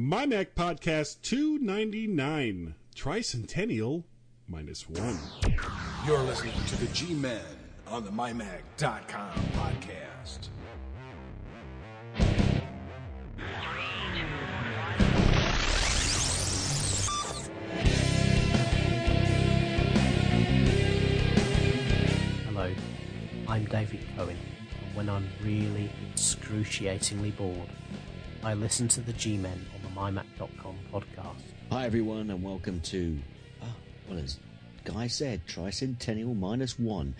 My Mac Podcast 299, Tricentennial minus one. You're listening to the G Men on the MyMac.com podcast. Hello, I'm David Cohen, and when I'm really excruciatingly bored, I listen to the G-Men on the MyMac.com podcast. Hi everyone, and welcome to, oh, what as Guy said, Tricentennial minus one.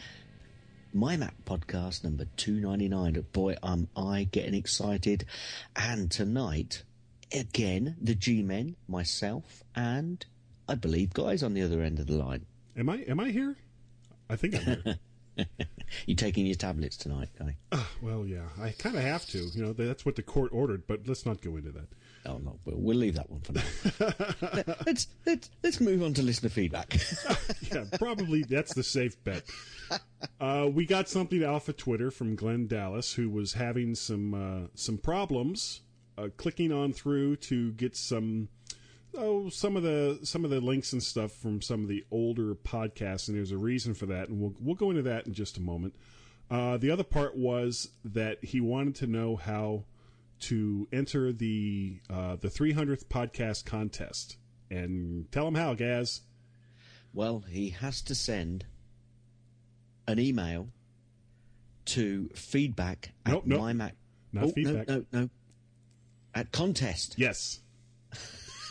My Mac podcast number 299. Boy, am I getting excited. And tonight, again, the G-Men, myself, and I believe Guy's on the other end of the line. Am I am I here? I think I'm here. You taking your tablets tonight, Guy? Ah, well, yeah, I kind of have to. You know, that's what the court ordered, but let's not go into that. Oh no, we'll, we'll leave that one for now. let's let's let's move on to listener feedback. Yeah, probably that's the safe bet. Uh, we got something off of Twitter from Glenn Dallas, who was having some uh, some problems uh, clicking on through to get some oh some of the some of the links and stuff from some of the older podcasts, and there's a reason for that, and we'll we'll go into that in just a moment. Uh, the other part was that he wanted to know how to enter the uh, the 300th podcast contest, and tell him how, Gaz. Well, he has to send an email to feedback at Nope, nope. my Mac. Not oh, feedback. No, no, no. At contest. Yes.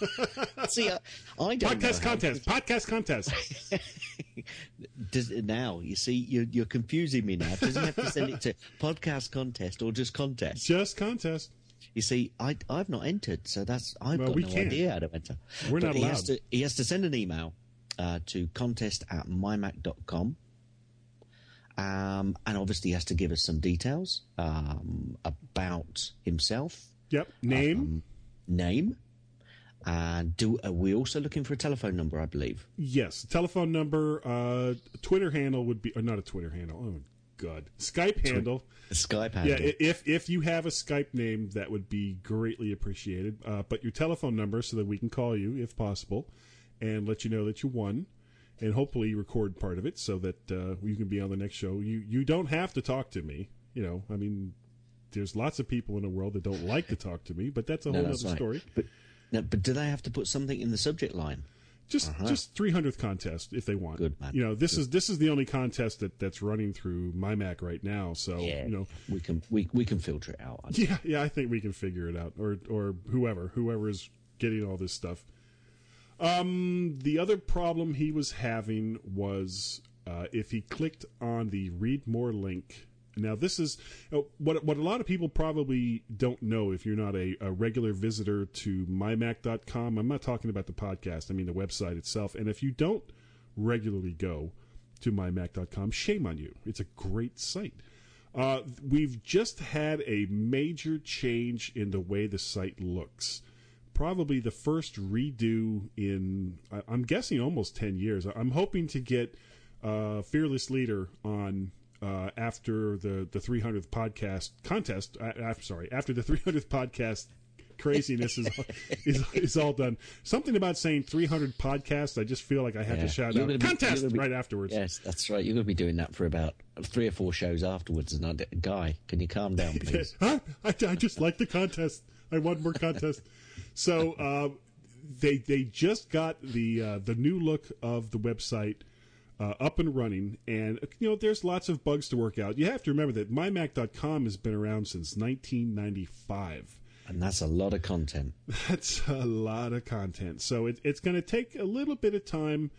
See, I, I don't Podcast contest. Podcast contest. Does, now, you see, you're, you're confusing me now. Does he have to send it to podcast contest or just contest? Just contest. You see, I, I've not entered, so that's I've Well, got no can't. idea how to enter. We're But not he Has allowed. to, he has to send an email uh, to contest at mymac.com. Um, and obviously, he has to give us some details um, about himself, Yep. Name. Um, name, and do are we also looking for a telephone number? I believe. yes. Telephone number. Uh, Twitter handle would be, or not a Twitter handle. Oh, God. Skype handle. A Skype handle. Yeah, if if you have a Skype name, that would be greatly appreciated. Uh, but your telephone number, so that we can call you if possible, and let you know that you won, and hopefully record part of it so that uh, you can be on the next show. You you don't have to talk to me. You know, I mean, there's lots of people in the world that don't like to talk to me, but that's a whole that's other right. story. But no, but do they have to put something in the subject line? Just just 300th contest if they want. Uh-huh. Good, man. You know, this is this is the only contest that that's running through my Mac right now. So Yeah, you know, we can we we can filter it out. Yeah, yeah, I think we can figure it out, or or whoever, whoever is getting all this stuff. Um, the other problem he was having was uh, if he clicked on the read more link. Now, this is uh, what what a lot of people probably don't know if you're not a, a regular visitor to mymac.com. I'm not talking about the podcast. I mean the website itself. And if you don't regularly go to mymac.com, shame on you. It's a great site. Uh, we've just had a major change in the way the site looks. Probably the first redo in, I'm guessing, almost 10 years. I'm hoping to get uh, Fearless Leader on uh, after the, the 300th podcast contest. I, I'm sorry, after the 300th podcast craziness is, is is all done. Something about saying 300 podcasts. I just feel like I have to shout out be- contest be- right afterwards. Yes, that's right. You're going to be doing that for about three or four shows afterwards. And I, guy, can you calm down, please? Huh? I, I just like the contest. I want more contest. So uh, they they just got the uh, the new look of the website uh, up and running, and you know there's lots of bugs to work out. You have to remember that mymac.com has been around since 1995. and that's a lot of content. That's a lot of content. So it, it's going to take a little bit of time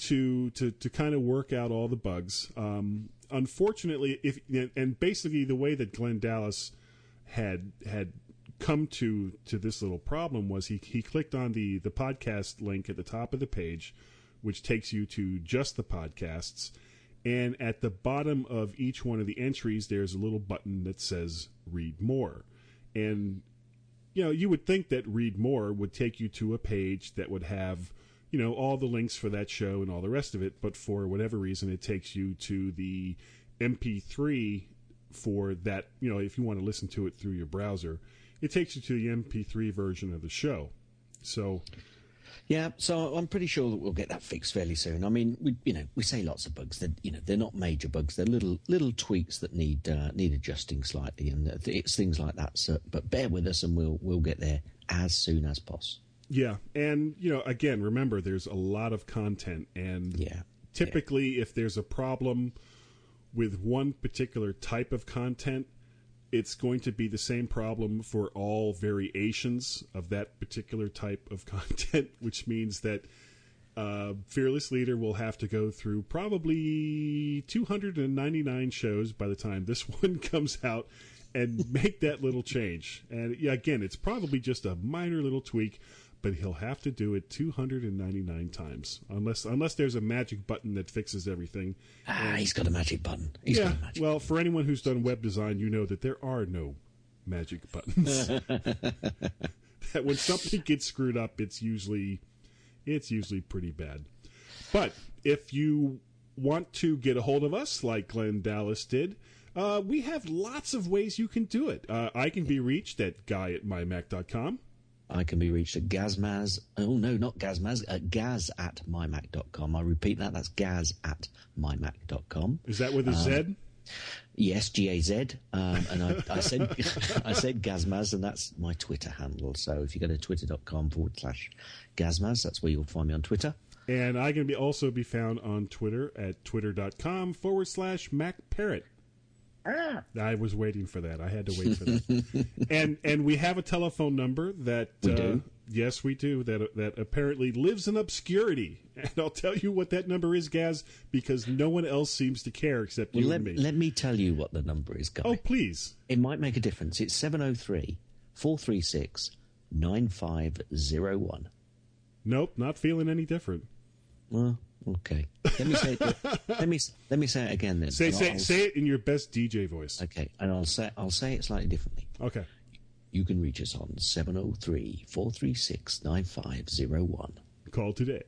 to to to kind of work out all the bugs. Um, unfortunately, if and basically the way that Glenn Dallas had had come to to this little problem was he he clicked on the the podcast link at the top of the page, which takes you to just the podcasts. And at the bottom of each one of the entries, there's a little button that says "Read More," and you know, you would think that read more would take you to a page that would have, you know, all the links for that show and all the rest of it. But for whatever reason, it takes you to the MP3 for that, you know, if you want to listen to it through your browser. it takes you to the MP3 version of the show. So Yeah, so I'm pretty sure that we'll get that fixed fairly soon. I mean, we you know we say lots of bugs. They're you know they're not major bugs. They're little little tweaks that need uh, need adjusting slightly, and it's things like that. So, but bear with us, and we'll we'll get there as soon as possible. Yeah, and you know, again, remember there's a lot of content, and Yeah, typically, if there's a problem with one particular type of content, it's going to be the same problem for all variations of that particular type of content, which means that uh, Fearless Leader will have to go through probably 299 shows by the time this one comes out and make that little change. And again, it's probably just a minor little tweak, but he'll have to do it 299 times unless unless there's a magic button that fixes everything. ah, he's got a magic button. He's yeah. got a magic. Well, for anyone who's done web design, you know that there are no magic buttons. that when something gets screwed up, it's usually it's usually pretty bad. But if you want to get a hold of us, like Glenn Dallas did, uh, we have lots of ways you can do it. Uh, I can be reached at guy at mymac.com. I can be reached at Gazmaz. Oh no, not Gazmaz. At gaz at mymac.com. I repeat that. That's gaz at mymac.com. Is that with a Z? Yes, G A Z. Um, and I, I said I said Gazmaz, and that's my Twitter handle. So if you go to twitter.com forward slash Gazmaz, that's where you'll find me on Twitter. And I can be also be found on Twitter at twitter.com forward slash MacParrot. I was waiting for that. I had to wait for that. and and we have a telephone number that uh, yes we do that that apparently lives in obscurity. And I'll tell you what that number is, Gaz, because no one else seems to care except you let, and me. let me tell you what the number is, guy. oh please. It might make a difference. It's 703 436 9501. Nope, not feeling any different. Well, okay. Let me say it. let me let me say it again then. Say say I'll- say it in your best DJ voice. Okay, and I'll say I'll say it slightly differently. Okay. You can reach us on 703 436 9501. call today.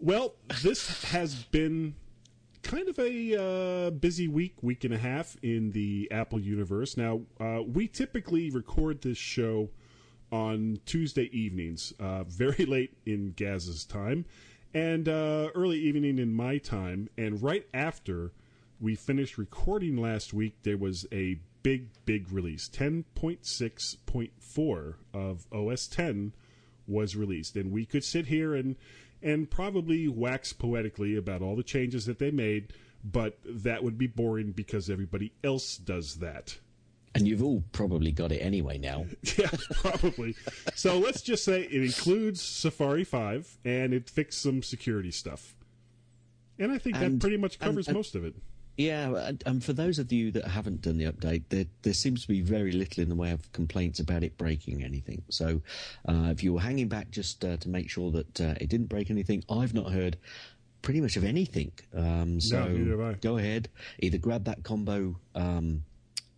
well, this has been kind of a uh, busy week, week and a half in the Apple universe. Now, uh, we typically record this show on Tuesday evenings, uh, very late in Gaz's time, and uh, early evening in my time. And right after we finished recording last week, there was a big, big release 10.6.4 of OS 10 was released, and we could sit here and and probably wax poetically about all the changes that they made, but that would be boring because everybody else does that. And you've all probably got it anyway now. Yeah, probably. so let's just say it includes Safari 5 and it fixed some security stuff. And I think that pretty much covers and- most of it. Yeah, and, and for those of you that haven't done the update, there, there seems to be very little in the way of complaints about it breaking anything. So, uh, if you were hanging back just uh, to make sure that uh, it didn't break anything, I've not heard pretty much of anything. Um, so, I. go ahead, either grab that combo um,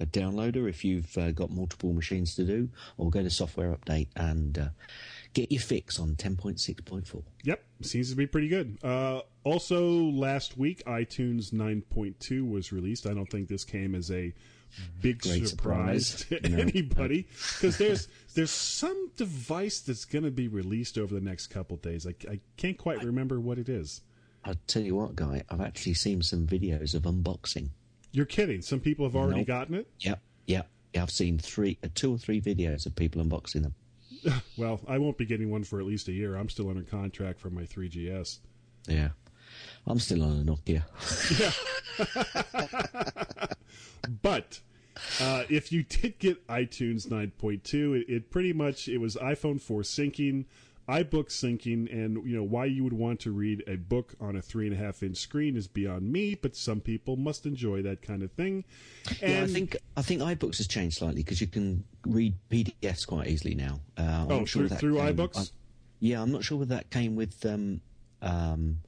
a downloader if you've uh, got multiple machines to do, or go to software update and uh, get your fix on 10.6.4. Yep, seems to be pretty good. Uh, also, last week, iTunes 9.2 was released. I don't think this came as a big surprise, surprise. to No. anybody because there's there's some device that's going to be released over the next couple days. I, I can't quite remember what it is. I'll tell you what, guy, I've actually seen some videos of unboxing. You're kidding. Some people have already Nope. gotten it. Yep, yep. I've seen three, uh, two or three videos of people unboxing them. Well, I won't be getting one for at least a year. I'm still under contract for my 3GS. Yeah, I'm still on a Nokia. But uh, if you did get iTunes 9.2, it, it pretty much it was iPhone 4 syncing, iBook syncing, and you know why you would want to read a book on a three and a half inch screen is beyond me. But some people must enjoy that kind of thing. And yeah, I think I think iBooks has changed slightly because you can read PDFs quite easily now. Uh, I'm Oh, sure through- that through came- iBooks? I- yeah, I'm not sure whether that came with um, um,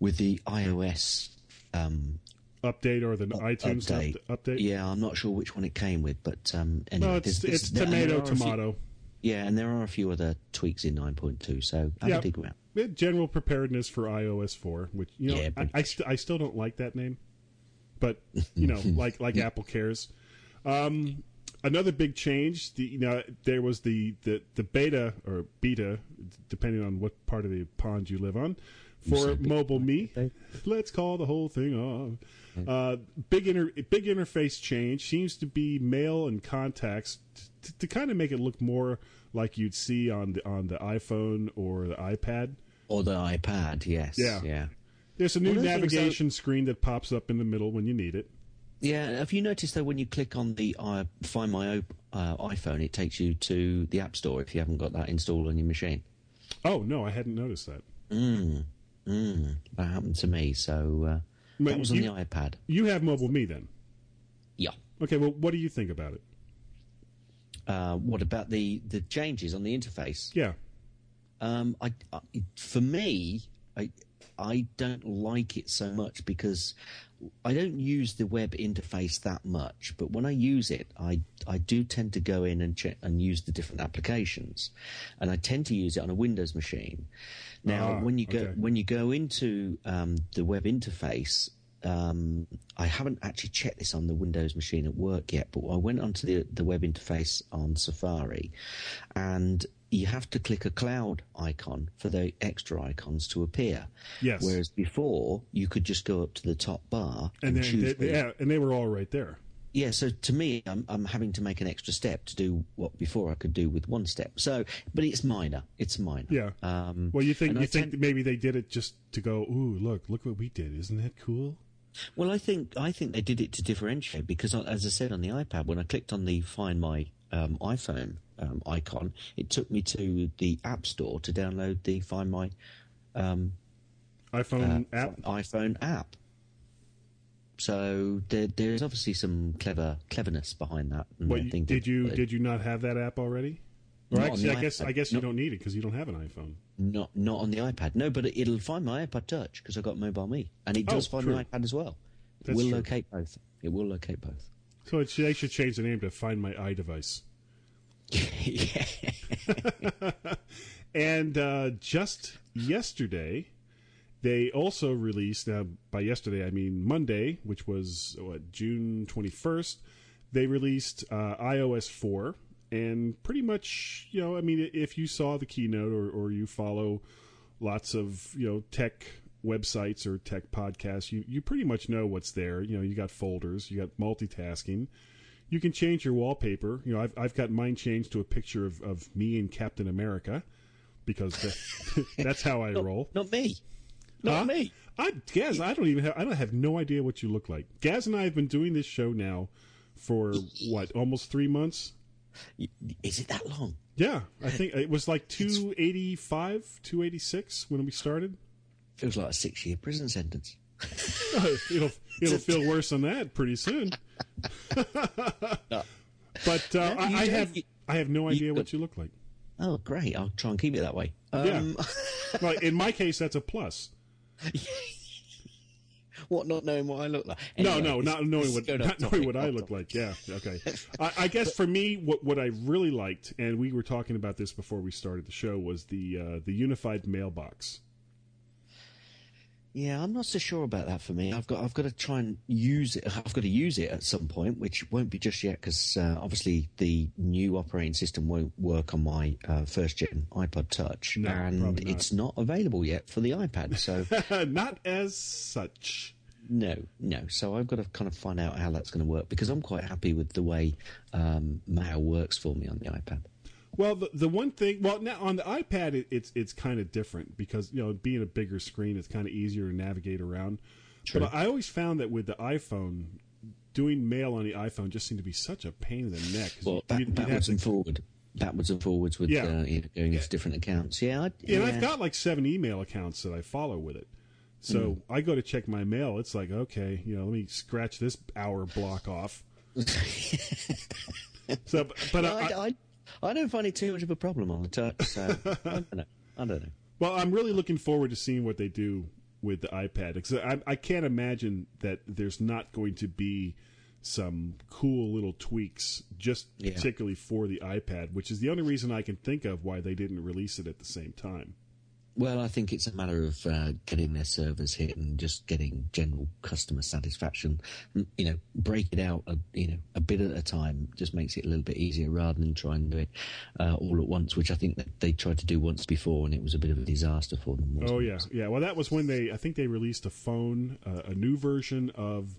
with the iOS um, update or the iTunes update. update. Yeah, I'm not sure which one it came with, but um, anyway, No, it's there's- it's there's- tomato tomato. Yeah, and there are a few other tweaks in 9.2, so have Yeah. a dig around. Yeah, General preparedness for iOS 4, which you know Yeah, I, I, st- I still don't like that name, but you know, like like Apple cares. Um, another big change. The you know there was the, the, the beta or beta, depending on what part of the pond you live on, for mobile me. Let's call the whole thing off. Uh, big inter- big interface change seems to be mail and contacts t- to kind of make it look more like you'd see on the on the iPhone or the iPad. Or the iPad, yes. Yeah. Yeah. There's a new the navigation screen that pops up in the middle when you need it. Yeah, have you noticed though when you click on the uh, Find My uh, iPhone, it takes you to the App Store if you haven't got that installed on your machine? Oh no, I hadn't noticed that. Mm, mm, that happened to me. So uh, that was on you- the iPad. You have mobile me then. Yeah. Okay, well, what do you think about it? Uh, what about the, the changes on the interface? Yeah. Um, I, I, for me, I, I don't like it so much because I don't use the web interface that much. But when I use it, I, I do tend to go in and check and use the different applications, and I tend to use it on a Windows machine. Now, Ah, when you go okay. when you go into um, the web interface, um, I haven't actually checked this on the Windows machine at work yet, but I went onto the the web interface on Safari, and you have to click a cloud icon for the extra icons to appear. Yes. Whereas before, you could just go up to the top bar And and, then choose. they, yeah, and they were all right there. yeah, so to me, I'm, I'm having to make an extra step to do what before I could do with one step. So, but it's minor. It's minor. Yeah. Um, Well, you think you I think tend- maybe they did it just to go, ooh, look, look what we did. Isn't that cool? Well, I think I think they did it to differentiate because, uh, as I said on the iPad, when I clicked on the Find My um, iPhone um, icon, it took me to the App Store to download the Find My um, iPhone uh, app. iPhone app. So there, there's obviously some clever cleverness behind that. and What I think did you did you not have that app already? Or Not actually, I guess iPad. I guess you No. don't need it because you don't have an iPhone. Not not on the iPad. No, but it'll find my iPod Touch because I've got Mobile Me, and it Oh, does find true. the iPad as well. It That's will true. locate both. It will locate both. So it, they should change the name to Find My iDevice. yeah. And uh, just yesterday, they also released. Now, by yesterday, I mean Monday, which was what, June twenty first. They released uh, iOS four, and pretty much, you know, I mean, if you saw the keynote or, or you follow lots of you know tech websites or tech podcasts, you you pretty much know what's there. You know, you got folders, you got multitasking. You can change your wallpaper. You know, I've I've got mine changed to a picture of, of me and Captain America because that, that's how I roll. Not me. Not Huh? me. I Gaz, I don't even have I don't have no idea what you look like. Gaz and I have been doing this show now for what almost three months. Is it that long? Yeah, I think it was like two eighty five, two eighty six when we started. Feels like a six-year prison sentence. it'll it'll feel worse than that pretty soon. But uh, No, I, I have You- I have no idea got- what you look like. Oh, great! I'll try and keep it that way. Yeah. Um, Well, in my case, that's a plus. What? Not knowing what I look like? No, Anyway, no, it's- not knowing what not knowing what I look topic. like. Yeah, okay. I, I guess for me, what what I really liked, and we were talking about this before we started the show, was the uh, the unified mailbox. Yeah, I'm not so sure about that for me. I've got I've got to try and use it. I've got to use it at some point, which won't be just yet because uh, obviously the new operating system won't work on my uh, first gen iPod Touch, No, and not. it's not available yet for the iPad. So not as such. no, no. So I've got to kind of find out how that's going to work because I'm quite happy with the way um, Mail works for me on the iPad. Well, the the one thing, well, now on the iPad, it, it's it's kind of different because you know, being a bigger screen, it's kind of easier to navigate around. True. But I always found that with the iPhone, doing mail on the iPhone just seemed to be such a pain in the neck. Well, you- back, you'd- you'd backwards to- and forward, backwards and forwards with Yeah. uh, you know, going into different accounts. Yeah, I, And yeah. I've got like seven email accounts that I follow with it. So I go to check my mail. It's like, okay, you know, let me scratch this hour block off. so, but, but No, I, I, I, I don't find it too much of a problem on the touch. So I don't know. I don't know. well, I'm really looking forward to seeing what they do with the iPad because I, I can't imagine that there's not going to be some cool little tweaks just Yeah. particularly for the iPad, which is the only reason I can think of why they didn't release it at the same time. Well, I think it's a matter of uh, getting their servers hit and just getting general customer satisfaction. You know, break it out, a, you know, a bit at a time. Just makes it a little bit easier rather than try and do it uh, all at once, which I think that they tried to do once before, and it was a bit of a disaster for them. Oh it? yeah, yeah. Well, that was when they. I think they released a phone, uh, a new version of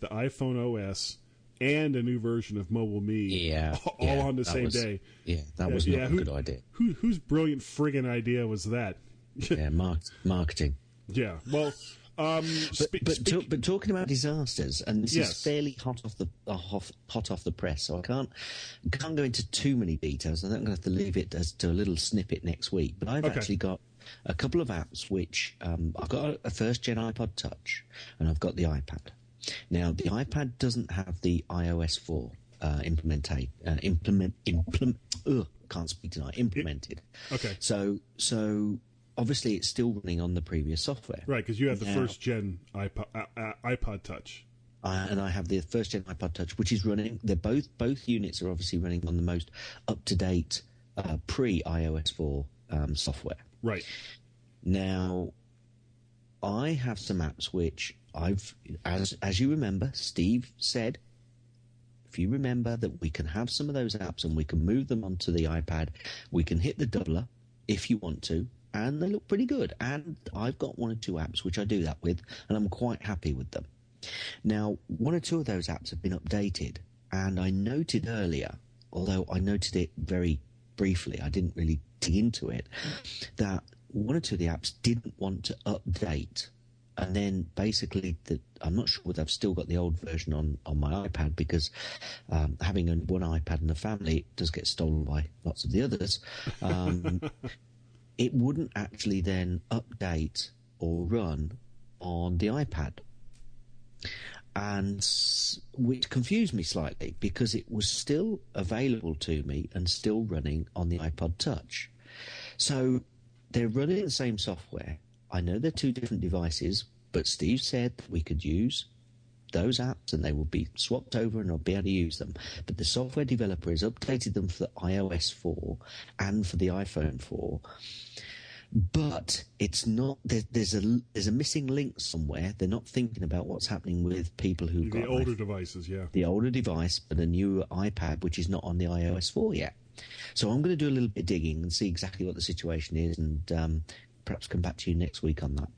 the iPhone OS, and a new version of Mobile Me. Yeah, all yeah, on the same was- day. Yeah, that Yeah, was not yeah, a who- good idea. Who, whose brilliant friggin' idea was that? Yeah, mar- marketing. Yeah. Well, um, But spe- but, speak- to, but talking about disasters, and this Yes. is fairly hot off the uh, hot, hot off the press, so I can't can't go into too many details. I think I'm going to have to leave it as to a little snippet next week. But I've Okay. actually got a couple of apps which um, I've got a, a first gen iPod Touch, and I've got the iPad. Now the iPad doesn't have the iOS 4 uh, implementate uh, implement implement. Ugh, can't speak tonight. Implemented. okay. So so obviously it's still running on the previous software. Right, because you have the Now- first gen iPod, uh, uh, iPod Touch. uh, and I have the first gen iPod Touch, which is running. They're both both units are obviously running on the most up to date uh, pre iOS 4 um, software. Right. Now, I have some apps which I've, as as you remember, Steve said. If you remember that we can have some of those apps and we can move them onto the iPad, we can hit the doubler if you want to, and they look pretty good. And I've got one or two apps which I do that with, and I'm quite happy with them. Now, one or two of those apps have been updated, and I noted earlier, although I noted it very briefly, I didn't really dig into it, that one or two of the apps didn't want to update. And then basically, the, I'm not sure whether I've still got the old version on, on my iPad because um, having one iPad in the family does get stolen by lots of the others. Um, it wouldn't actually then update or run on the iPad and which confused me slightly because it was still available to me and still running on the iPod Touch. So they're running the same software. I know they're two different devices, but Steve said we could use those apps and they will be swapped over and I'll be able to use them. But the software developer has updated them for the iOS 4 and for the iPhone 4 but it's not there, there's a there's a missing link somewhere. They're not thinking about what's happening with people who've The got older iPhone- devices, yeah. the older device but a new ipad which is not on the ios 4 yet. So i'm going to do a little bit of digging and see exactly what the situation is and um, perhaps come back to you next week on that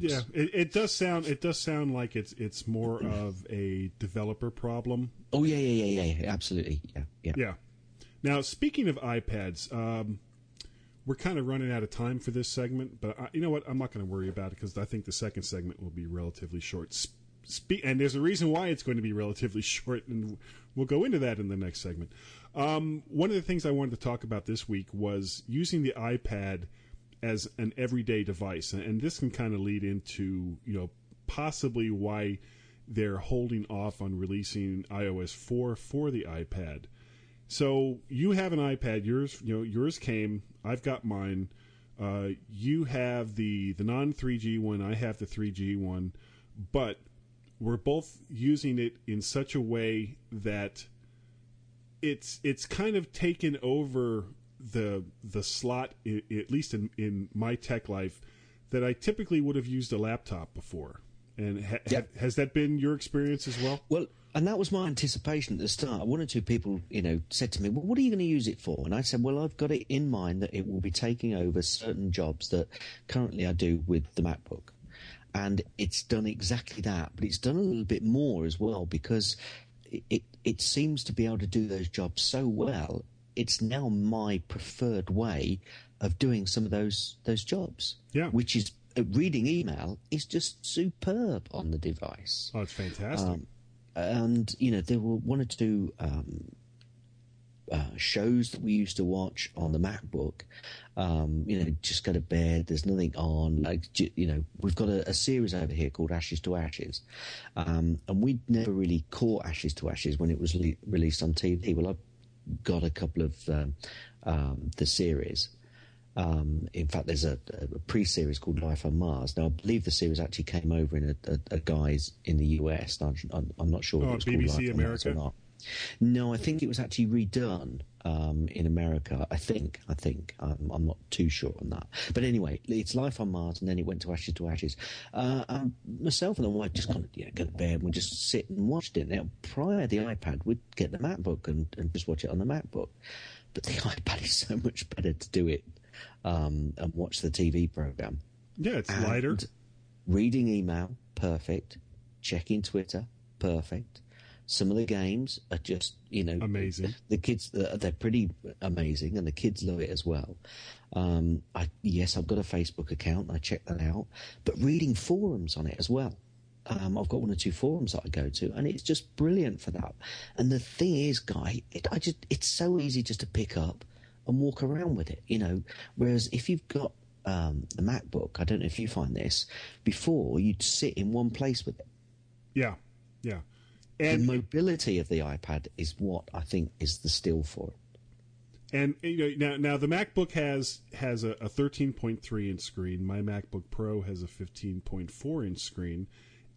Yeah, it, it does sound it does sound like it's it's more of a developer problem. oh yeah yeah yeah yeah, yeah absolutely yeah yeah Yeah. Now, speaking of iPads, um, we're kind of running out of time for this segment, but I, you know what? I'm not going to worry about it because I think the second segment will be relatively short. Sp- Spe- and there's a reason why it's going to be relatively short, and we'll go into that in the next segment. Um, one of the things I wanted to talk about this week was using the iPad as an everyday device, and, this can kind of lead into you know possibly why they're holding off on releasing iOS 4 for the iPad. So you have an iPad. Yours, you know, yours came. I've got mine. Uh, you have the the non 3G one. I have the 3G one, but we're both using it in such a way that it's it's kind of taken over the the slot, i- at least in in my tech life, that I typically would have used a laptop before. And ha- Yeah. ha- has that been your experience as well? Well, and that was my anticipation at the start. One or two people, you know, said to me, "Well, what are you going to use it for?" And I said, "Well, I've got it in mind that it will be taking over certain jobs that currently I do with the MacBook." And it's done exactly that, but it's done a little bit more as well because it it seems to be able to do those jobs so well. It's now my preferred way of doing some of those those jobs. Yeah. which is uh, reading email is just superb on the device Oh, it's fantastic. and you know there were one or two um, uh, shows that we used to watch on the MacBook. Um, you know, just go to bed. There's nothing on. Like you know, we've got a, a series over here called Ashes to Ashes, um, and we'd never really caught Ashes to Ashes when it was le- released on TV. Well, I've got a couple of um, um, the series. Um, in fact, there's a, a pre-series called Life on Mars. Now, I believe the series actually came over in a, a, a guise in the US. I'm, I'm, not sure Oh, if it's called BBC Life on Mars America? or not. No, I think it was actually redone um, in America. I think. I think. Um, I'm not too sure on that. But anyway, it's Life on Mars, and then it went to Ashes to Ashes. Uh, um, myself and the wife just kind of yeah, go to bed and we just sit and watched it. Now, prior to the iPad, we'd get the MacBook and, and just watch it on the MacBook. But the iPad is so much better to do it um, and watch the TV program. Yeah, it's And lighter. Reading email, perfect. Checking Twitter, perfect. Some of the games are just, you know, Amazing. The kids, uh, they're pretty amazing, and the kids love it as well. Um, I, yes, I've got a Facebook account. I check that out, but reading forums on it as well. Um, I've got one or two forums that I go to, and it's just brilliant for that. And the thing is, guy, it, I just it's so easy just to pick up and walk around with it, you know. Whereas if you've got um, the MacBook, I don't know if you find this before, you'd sit in one place with it. Yeah, yeah. The mobility of the iPad is what I think is the still for it. and you know now now the MacBook has has a, a 13.3 inch screen. My MacBook Pro has a 15.4 inch screen,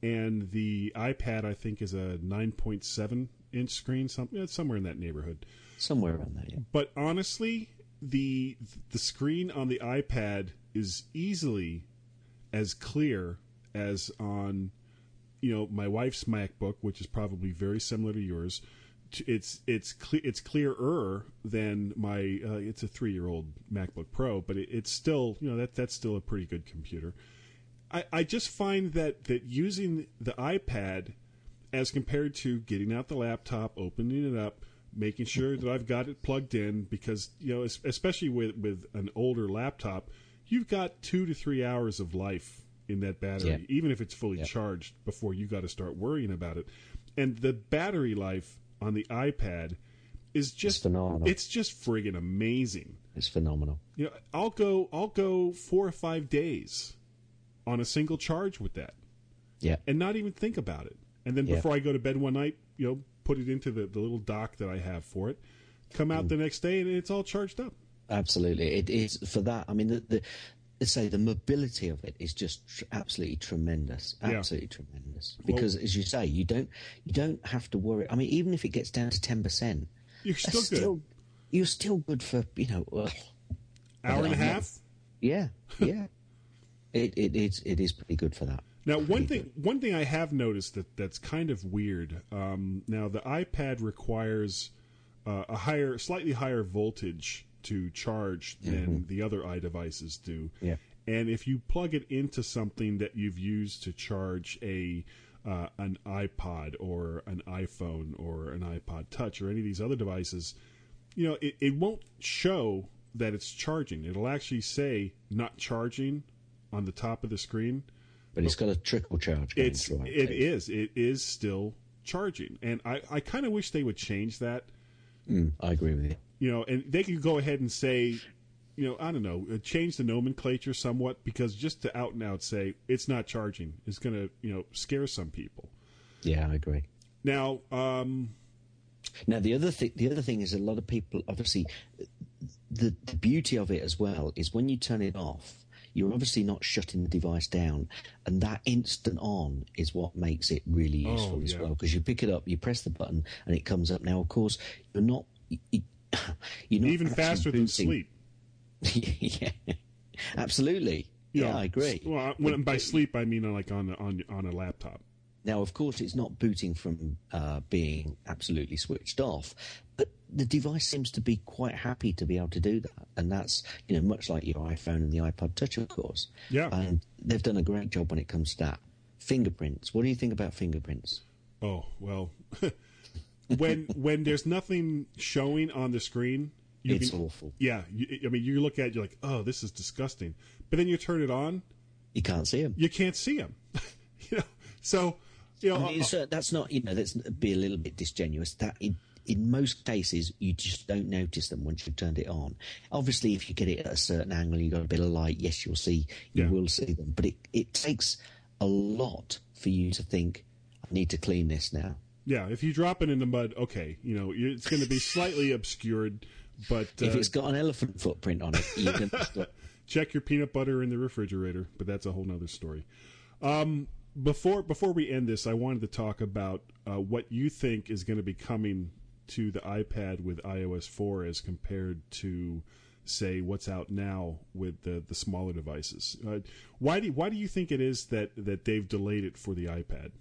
and the iPad I think is a 9.7 inch screen, something somewhere in that neighborhood. Somewhere around that. yeah. But honestly, the the screen on the iPad is easily as clear as on you know my wife's MacBook, which is probably very similar to yours. It's it's cle- it's clearer than my uh, it's a three year old MacBook Pro, but it, it's still you know that that's still a pretty good computer. I, I just find that that using the iPad as compared to getting out the laptop, opening it up, making sure that I've got it plugged in, because you know, especially with with an older laptop, you've got two to three hours of life in that battery, Yeah. even if it's fully Yeah. charged before you got to start worrying about it. And the battery life on the iPad is just phenomenal. It's just friggin' amazing. It's phenomenal. You know, I'll go I'll go four or five days on a single charge with that Yeah. and not even think about it. And then Yeah. before I go to bed one night, you know, put it into the, the little dock that I have for it, come Mm. out the next day and it's all charged up. Absolutely, it is for that. I mean, the, the say the mobility of it is just tr- absolutely tremendous, Yeah. absolutely tremendous. Because, as you say, you don't you don't have to worry. I mean, even if it gets down to ten percent, You're still good. still you're still good for you know. Hour and a half. yeah, yeah. it it is it is pretty good for that. Now, one thing one thing I have noticed that that's kind of weird. Um, now, the iPad requires uh, a higher, slightly higher voltage to charge than the other iDevices do. Mm-hmm. Yeah. And if you plug it into something that you've used to charge a uh, an iPod or an iPhone or an iPod Touch or any of these other devices, you know, it, it won't show that it's charging. It'll actually say not charging on the top of the screen But it's got a trickle charge. Going it's it. it is it is still charging and i i kind of wish they would change that Mm, I agree with you. You know and they could go ahead and say you know i don't know uh, change the nomenclature somewhat because just to out and out say it's not charging is going to you know scare some people Yeah, I agree. now um Now the other thing, the other thing is a lot of people obviously the the beauty of it as well is when you turn it off, you're obviously not shutting the device down, and that instant on is what makes it really useful as yeah. well because you pick it up, you press the button, and it comes up. Now, of course, you're not. you- You're even faster than sleep yeah, absolutely. You yeah, I agree. well I- when, by sleep i mean uh, like on on on a laptop Now, of course, it's not booting from uh, being absolutely switched off, but the device seems to be quite happy to be able to do that, and that's you know much like your iPhone and the iPod Touch, of course. Yeah. and they've done a great job when it comes to that. Fingerprints. What do you think about fingerprints? Oh well, when when there's nothing showing on the screen, you It's can, awful. Yeah, you, I mean, you look at it, you're like, oh, this is disgusting. But then you turn it on, You can't see them. you can't see them. you know, so you know, I mean, uh, that's not you know that's be a little bit disingenuous. That in, in most cases you just don't notice them once you've turned it on. Obviously, if you get it at a certain angle, you've got a bit of light. Yes, you'll see you Yeah. will see them, but it it takes a lot for you to think I need to clean this now. Yeah, if you drop it in the mud, okay, you know, it's going to be slightly obscured, but If uh, it's got an elephant footprint on it, you can. check your peanut butter in the refrigerator. But that's a whole nother story. Um, before before we end this, I wanted to talk about uh, what you think is going to be coming to the iPad with iOS 4 as compared to say what's out now with the the smaller devices. Uh, why do why do you think it is that that they've delayed it for the iPad?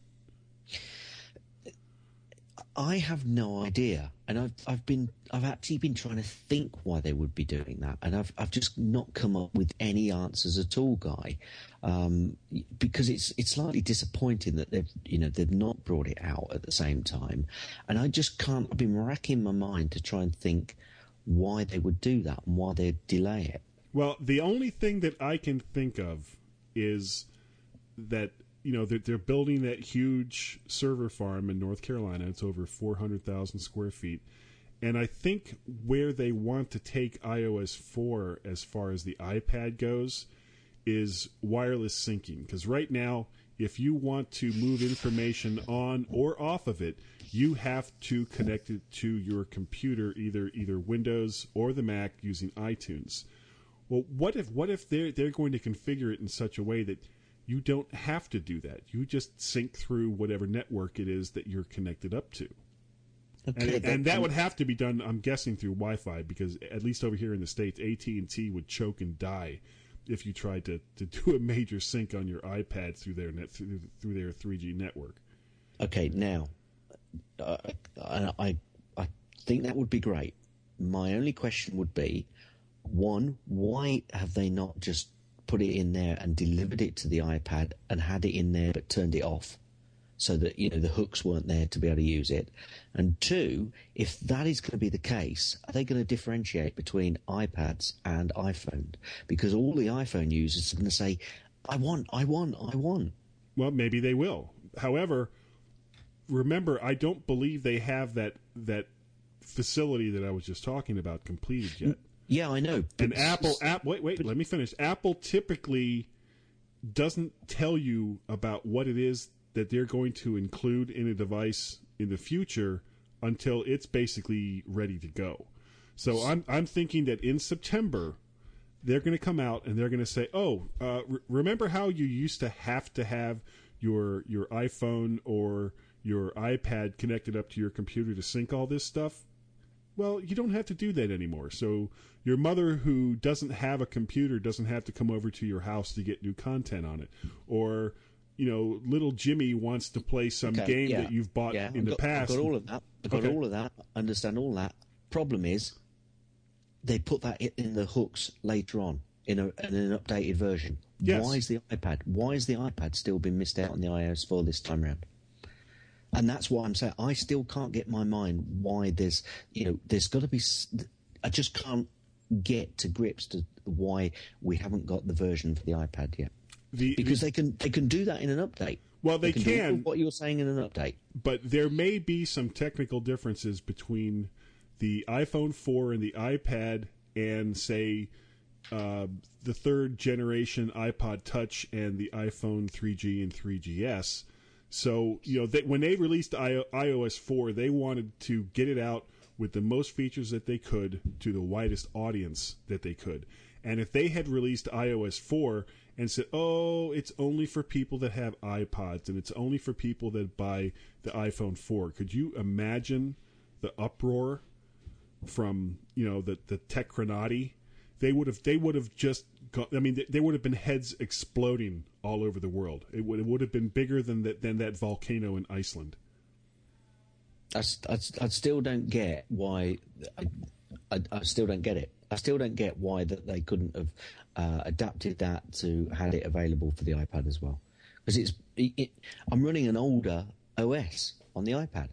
I have no idea, and I've I've been I've actually been trying to think why they would be doing that, and I've I've just not come up with any answers at all, Guy, um, because it's it's slightly disappointing that they've you know they've not brought it out at the same time, and I just can't. I've been racking my mind to try and think why they would do that and why they'd delay it. Well, the only thing that I can think of is that you know they're, they're building that huge server farm in North Carolina. It's over four hundred thousand square feet, and I think where they want to take iOS four as far as the iPad goes is wireless syncing. Because right now, if you want to move information on or off of it, you have to connect it to your computer, either either Windows or the Mac using iTunes. Well, what if what if they're they're going to configure it in such a way that you don't have to do that. You just sync through whatever network it is that you're connected up to. Okay, and, and, that would have to be done, I'm guessing, through Wi-Fi because at least over here in the states, AT and T would choke and die if you tried to, to do a major sync on your iPad through their net through, through their 3G network. Okay, now uh, I I think that would be great. My only question would be, one, why have they not just put it in there and delivered it to the iPad and had it in there but turned it off so that you know the hooks weren't there to be able to use it. And two, if that is going to be the case, are they going to differentiate between iPads and iPhone? Because all the iPhone users are going to say, "I want, I want, I want." Well, maybe they will. However, remember, I don't believe they have that that facility that I was just talking about completed yet. Yeah, I know. And Apple, app. Wait, wait. let me finish. Apple typically doesn't tell you about what it is that they're going to include in a device in the future until it's basically ready to go. So I'm I'm thinking that in September they're going to come out and they're going to say, "Oh, uh, re- remember how you used to have to have your your iPhone or your iPad connected up to your computer to sync all this stuff? Well, you don't have to do that anymore. So your mother who doesn't have a computer doesn't have to come over to your house to get new content on it. Or, you know, little Jimmy wants to play some okay, game yeah, that you've bought yeah, in I've the got, past. I've got all of that. I've got all of that. Understand all that. Problem is, they put that in the hooks later on in, a, in an updated version. Yes. Why is the iPad? Why is the iPad still been missed out on the iOS 4 this time around? And that's what I'm saying. I still can't get my mind why there's, you know, there's got to be. I just can't get to grips to why we haven't got the version for the iPad yet. The, because the, they can they can do that in an update. Well, they, they can. can what you're saying in an update, but there may be some technical differences between the iPhone 4 and the iPad, and say uh, the third generation iPod Touch and the iPhone 3G and 3GS so you know they, when they released I- iOS four, they wanted to get it out with the most features that they could to the widest audience that they could. And if they had released iOS four and said, "Oh, it's only for people that have iPods and it's only for people that buy the iPhone 4." Could you imagine the uproar from, you know, the the technocrati? They would have they would have just I mean, there would have been heads exploding all over the world. It would, it would have been bigger than that than that volcano in Iceland. I, I, I still don't get why. I, I, I, still don't get it. I still don't get why that they couldn't have uh, adapted that to had it available for the iPad as well. Because it's it, it, I'm running an older OS on the iPad.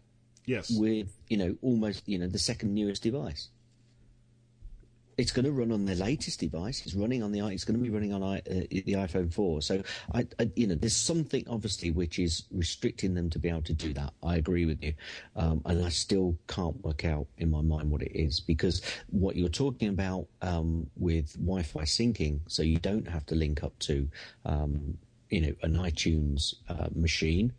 Yes. With you know almost you know the second newest device. It's going to run on the latest device. It's running on the. It's going to be running on uh, the iPhone 4. So I, I, you know, there's something obviously which is restricting them to be able to do that. I agree with you, um, and I still can't work out in my mind what it is because what you're talking about um, with Wi-Fi syncing, so you don't have to link up to, um, you know, an iTunes uh, machine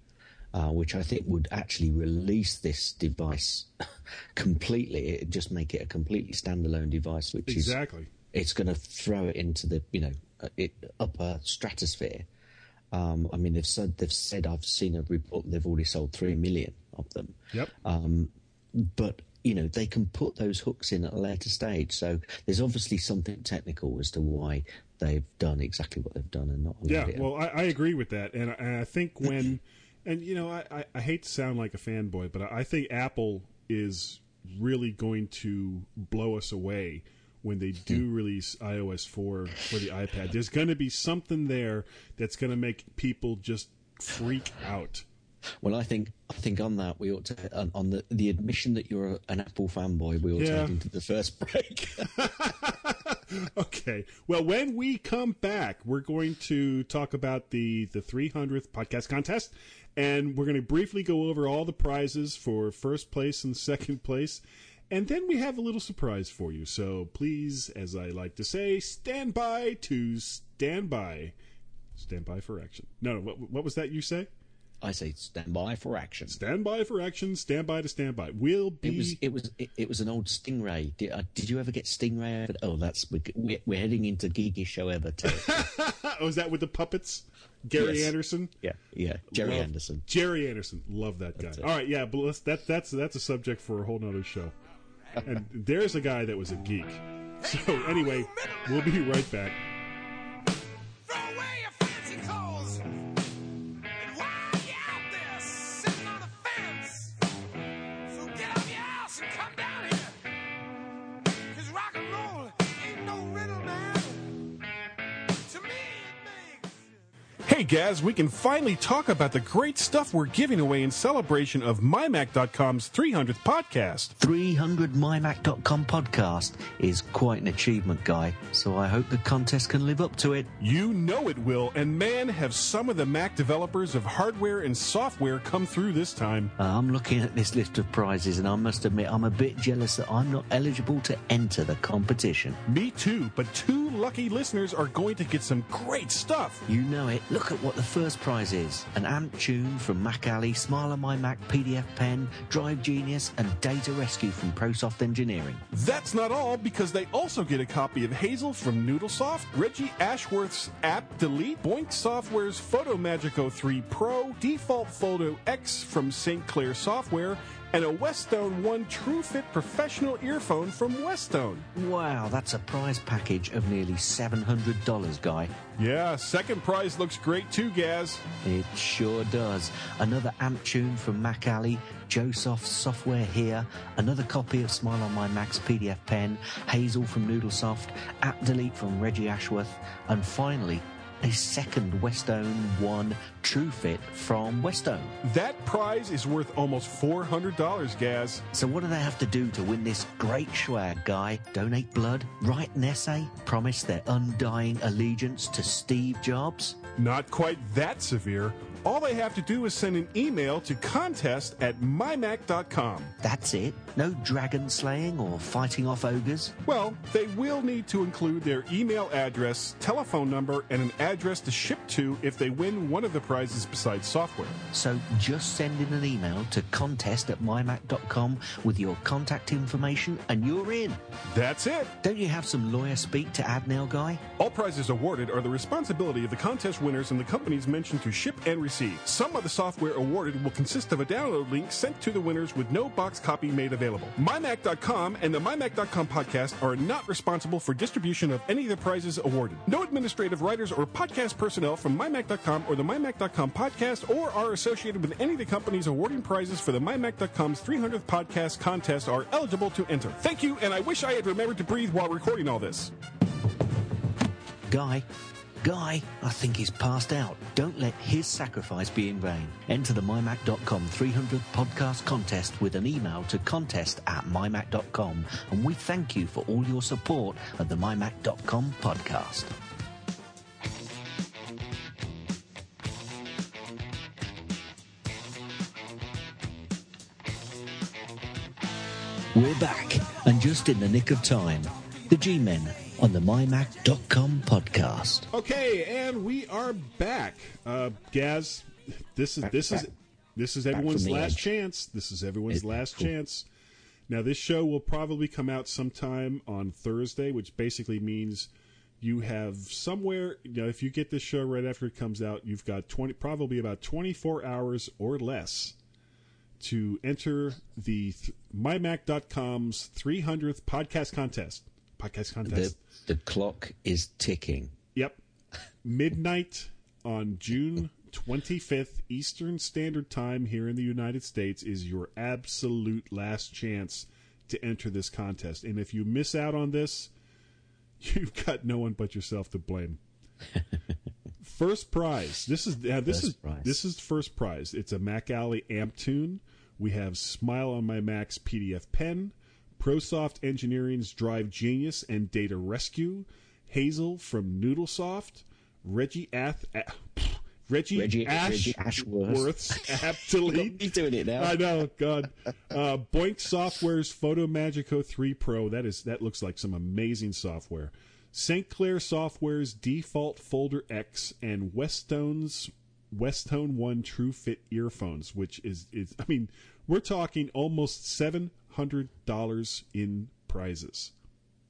uh, which I think would actually release this device completely. It just make it a completely standalone device, which exactly. is it's going to throw it into the you know uh, it, upper stratosphere. Um, I mean, they've said they've said I've seen a report they've already sold three million of them. Yep. Um, but you know they can put those hooks in at a later stage. So there's obviously something technical as to why they've done exactly what they've done and not. Yeah, well, I, I agree with that, and, I- and I think when, and you know, I, I, I hate to sound like a fanboy, but I think Apple is really going to blow us away when they do hmm. release iOS four for the iPad. There's going to be something there that's going to make people just freak out. Well, I think I think on that we ought to on, on the the admission that you're an Apple fanboy, we ought to head into the first break. Okay. Well, when we come back, we're going to talk about the the 300th podcast contest, and we're going to briefly go over all the prizes for first place and second place, and then we have a little surprise for you. So please, as I like to say, stand by to stand by, stand by for action. No, no. What, what was that you say? I say stand by for action. Stand by for action. Stand by to stand by. We'll be. It was it was it, it was an old Stingray. Did, uh, did you ever get Stingray? Over? Oh, that's we're, we're heading into geeky show ever. oh, is that with the puppets? Gary Yes. Anderson. yeah, yeah. Gerry Love- Anderson. Gerry Anderson, love that guy. All right, yeah, but let's, that that's that's a subject for a whole nother show. And there's a guy that was a geek. So anyway, we'll be right back. Gaz, we can finally talk about the great stuff we're giving away in celebration of MyMac.com's 300th podcast. 300mymac.com podcast is quite an achievement, guy. So I hope the contest can live up to it. You know it will, and man, have some of the Mac developers of hardware and software come through this time. Uh, I'm looking at this list of prizes, and I must admit I'm a bit jealous that I'm not eligible to enter the competition. Me too, but two lucky listeners are going to get some great stuff. You know it. Look at what the first prize is an amp tune from Macally, Smile on My Mac PDF Pen, Drive Genius, and Data Rescue from ProSoft Engineering. That's not all, because they also get a copy of Hazel from Noodlesoft, Reggie Ashworth's App Delete, Boinx Software's FotoMagico 3 Pro, Default Folder X from St. Clair Software, and a Westone One True Fit professional earphone from Westone. Wow, that's a prize package of nearly $700, Guy. Yeah, second prize looks great too, Gaz. It sure does. Another amp tune from Macally, Josoft Software here, another copy of Smile on My Mac's PDF pen, Hazel from Noodlesoft, App Delete from Reggie Ashworth, and finally, a second Westone One True Fit from Westone. That prize is worth almost $400, Gaz. So what do they have to do to win this great swag, Guy? Donate blood? Write an essay? Promise their undying allegiance to Steve Jobs? Not quite that severe. All they have to do is send an email to contest at mymac.com. That's it? No dragon slaying or fighting off ogres? Well, they will need to include their email address, telephone number, and an address to ship to if they win one of the prizes besides software. So just send in an email to contest at mymac.com with your contact information and you're in. That's it. Don't you have some lawyer speak to add now, Guy? All prizes awarded are the responsibility of the contest winners and the companies mentioned to ship and receive. Some of the software awarded will consist of a download link sent to the winners with no box copy made available. MyMac.com and the MyMac.com podcast are not responsible for distribution of any of the prizes awarded. No administrative writers or podcast personnel from MyMac.com or the MyMac.com podcast or are associated with any of the companies awarding prizes for the MyMac.com's 300th podcast contest are eligible to enter. Thank you, and I wish I had remembered to breathe while recording all this. Guy? Guy, I think he's passed out. Don't let his sacrifice be in vain. Enter the mymac.com 300 podcast contest with an email to contest at mymac.com and we thank you for all your support of the mymac.com podcast. We're back, and just in the nick of time, the G-Men on the mymac.com podcast. Okay, and we are back. Uh, Gaz, this is this is this is everyone's from last edge. chance. This is everyone's It- last cool. chance. Now, this show will probably come out sometime on Thursday, which basically means you have somewhere. You know, if you get this show right after it comes out, you've got twenty, probably about twenty four hours or less to enter the th- mymac.com's 300th podcast contest. Podcast contest. The, the clock is ticking. Yep. Midnight on June 25th, Eastern Standard Time here in the United States is your absolute last chance to enter this contest. And if you miss out on this, you've got no one but yourself to blame. first prize. This is uh, this First is prize. this is first prize. It's a Macally amp tune. We have Smile on My Mac's PDF pen, ProSoft Engineering's Drive Genius and Data Rescue, Hazel from Noodlesoft, Reggie Ath. A- Reggie, Reggie- Ash- Reggie Ashworth. Worth's app delete. He's doing it now. I know, God. Uh, Boinx Software's FotoMagico 3 Pro. That is that looks like some amazing software. St. Clair Software's Default Folder X and Westone's Westone One True Fit earphones, which is is I mean, we're talking almost seven hundred dollars in prizes.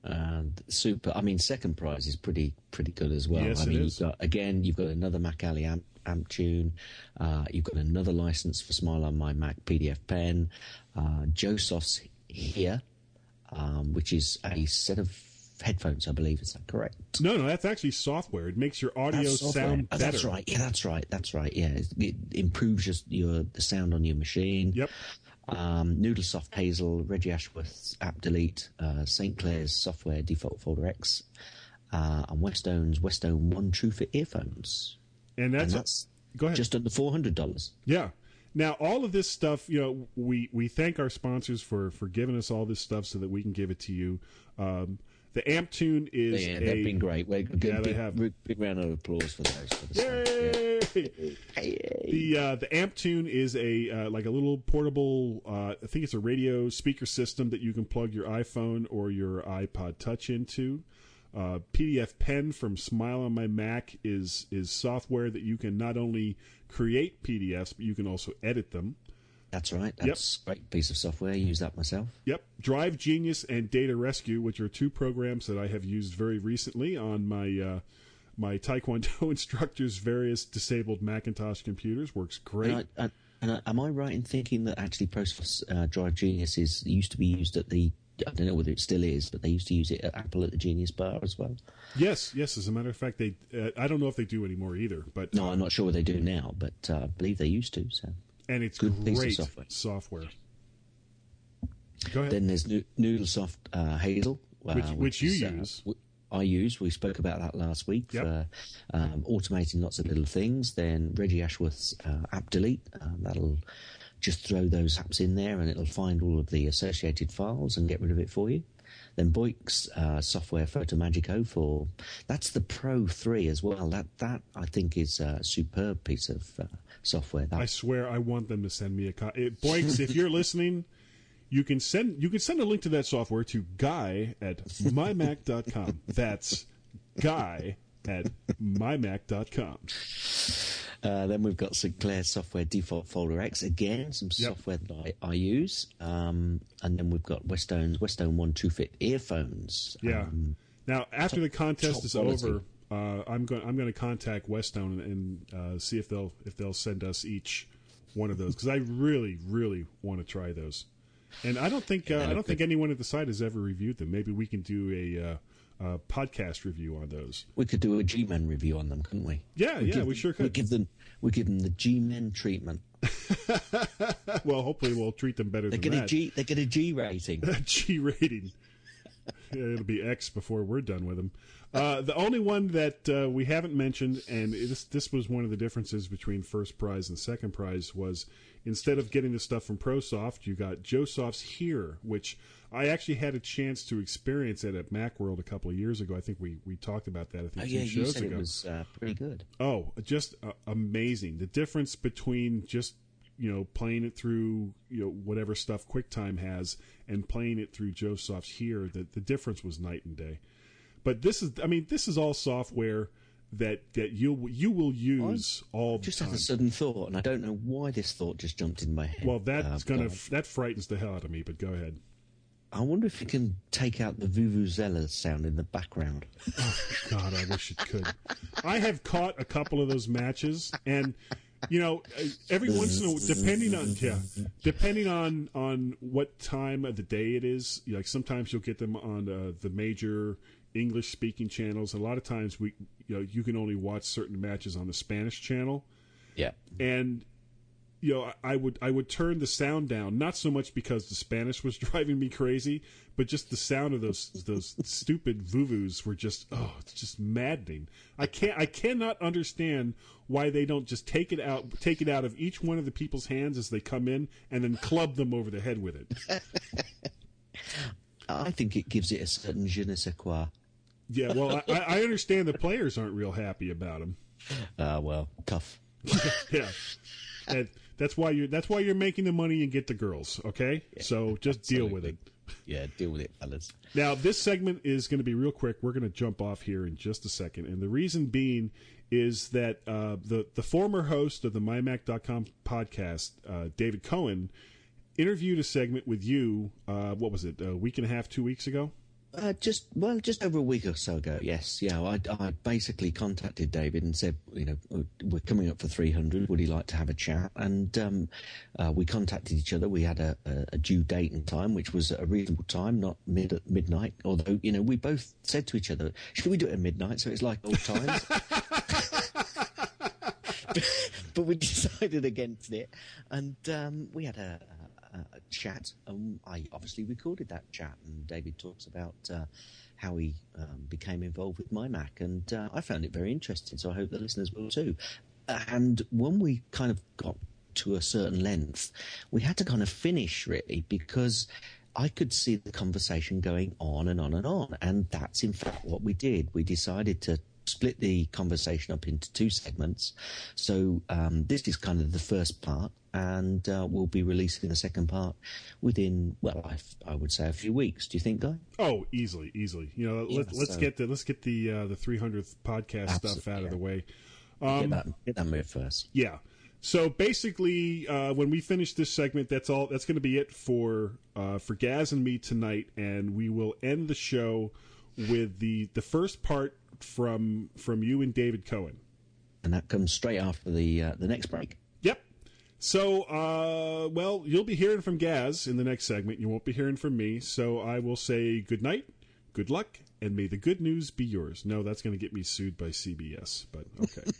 and super. I mean, second prize is pretty pretty good as well. Yes, I it mean, is. you've got again, you've got another Macally amp, amp tune. Uh, you've got another license for Smile on My Mac PDF pen. Uh, Josos here, um, which is a set of headphones, I believe. Is that correct? No, no, that's actually software. It makes your audio sound Oh, better. that's right. Yeah, that's right. That's right. Yeah, it, it improves just your the sound on your machine. Yep. Um, Noodlesoft Hazel, Reggie Ashworth's App Delete, uh, St. Clair's Software Default Folder X, uh, and Westone's Westone One True Fit earphones. And that's, and that's go ahead. just under four hundred dollars. Yeah. Now, all of this stuff, you know, we, we thank our sponsors for, for giving us all this stuff so that we can give it to you. Um, the amp tune is Yeah, they've been great. We're good, Yeah, they have. Big, big round of applause for those. For the Yay! Hey. The uh, the amp tune is a uh, like a little portable. Uh, I think it's a radio speaker system that you can plug your iPhone or your iPod Touch into. Uh, PDF Pen from Smile on My Mac is is software that you can not only create PDFs but you can also edit them. That's right. That's a great piece of software. I use that myself. Yep, Drive Genius and Data Rescue, which are two programs that I have used very recently on my uh, my Taekwondo instructor's various disabled Macintosh computers. Works great. And, I, I, and I, am I right in thinking that actually Process uh, Drive Genius is used to be used at the I don't know whether it still is, but they used to use it at Apple at the Genius Bar as well. Yes, yes. As a matter of fact, they. Uh, I don't know if they do anymore either, but No, I'm not sure what they do now, but uh, I believe they used to. So and it's good piece of great software. software. Go ahead. then there's Noo- Noodlesoft uh, Hazel, uh, Which- which you is, uh, use. w- I use. We spoke about that last week Yep. for um, automating lots of little things. Then Reggie Ashworth's uh, App Delete. Uh, that'll just throw those apps in there, and it'll find all of the associated files and get rid of it for you. Then Boyk's uh, software FotoMagico for that's the Pro Three as well. That that I think is a superb piece of uh, software. That I swear, I want them to send me a copy. Boykes, if you're listening, you can send you can send a link to that software to guy at mymac.com. That's guy at mymac.com. Uh, then we've got St. Clair Software Default Folder X again, some Yep. software that I, I use, um, and then we've got Westone's Westone One True Fit earphones. Yeah. Um, now, after the contest is quality. over, uh, I'm going I'm going to contact Westone and uh, see if they'll if they'll send us each one of those because I really really want to try those. And I don't think uh, I don't think anyone at the site has ever reviewed them. Maybe we can do a, uh, uh podcast review on those. we could do a G-Men review on them, couldn't we? Yeah, We yeah, give we sure We give them we give them the G-Men treatment. well, hopefully we'll treat them better They than get a that. G they get a G rating. G rating. It'll be X before we're done with them. Uh, the only one that uh, we haven't mentioned, and this this was one of the differences between first prize and second prize, was instead of getting the stuff from ProSoft, you got JoeSoft's Here, which I actually had a chance to experience it at MacWorld a couple of years ago. I think we, we talked about that. I think Oh two yeah, you shows said ago. it was uh, pretty good. Oh, just uh, amazing! The difference between just you know playing it through you know whatever stuff QuickTime has and playing it through JoeSoft's here, the the difference was night and day. But this is, I mean, this is all software that that you you will use all the Just time. had a sudden thought, and I don't know why this thought just jumped in my head. Well, that's Uh, gonna that frightens the hell out of me. But go ahead. I wonder if you can take out the vuvuzela sound in the background. God, I wish it could. I have caught a couple of those matches, and you know, uh, every once in a depending on yeah, depending on on what time of the day it is. Like sometimes you'll get them on uh, the major English speaking channels. A lot of times we, you know, you can only watch certain matches on the Spanish channel, Yeah. and you know, I would I would turn the sound down, not so much because the Spanish was driving me crazy, but just the sound of those those stupid vuvus were just oh, it's just maddening. I can't I cannot understand why they don't just take it out take it out of each one of the people's hands as they come in and then club them over the head with it. I think it gives it a certain je ne sais quoi. Yeah, well, I, I understand the players aren't real happy about them. Ah, well, tough. yeah. And that's why you're that's why you're making the money and get the girls, okay? so just deal with it. Yeah, deal with it, fellas. Now, this segment is going to be real quick. We're going to jump off here in just a second, and the reason being is that uh, the the former host of the MyMac.com podcast, uh, David Cohen, interviewed a segment with you. Uh, what was it? A week and a half, two weeks ago. Uh, just well, just over a week or so ago. Yes, yeah. I, I basically contacted David and said, you know, we're coming up for three hundred. Would he like to have a chat? And um, uh, we contacted each other. We had a, a, a due date and time, which was a reasonable time, not mid midnight. Although, you know, we both said to each other, "Should we do it at midnight?" So it's like old times. but we decided against it, and um, we had a, a, a chat. And I obviously recorded that chat, and David talks about uh, how he um, became involved with my Mac, and uh, I found it very interesting. So I hope the listeners will too. And when we kind of got to a certain length, we had to kind of finish really because. I could see the conversation going on and on and on. And that's in fact what we did. We decided to split the conversation up into two segments. So um, this is kind of the first part, and uh, we'll be releasing the second part within, well, I, I would say a few weeks. Do you think, Guy? Oh, easily, easily. You know, Yeah, let, let's so- get the let's get the uh, the 300th podcast stuff out of the way. get that get that move first. Yeah. So basically, uh, when we finish this segment, that's all. That's going to be it for uh, for Gaz and me tonight, and we will end the show with the the first part from from you and David Cohen. And that comes straight after the uh, the next break. Yep. So, uh, well, you'll be hearing from Gaz in the next segment. You won't be hearing from me. So I will say good night, good luck, and may the good news be yours. No, that's going to get me sued by CBS, but okay.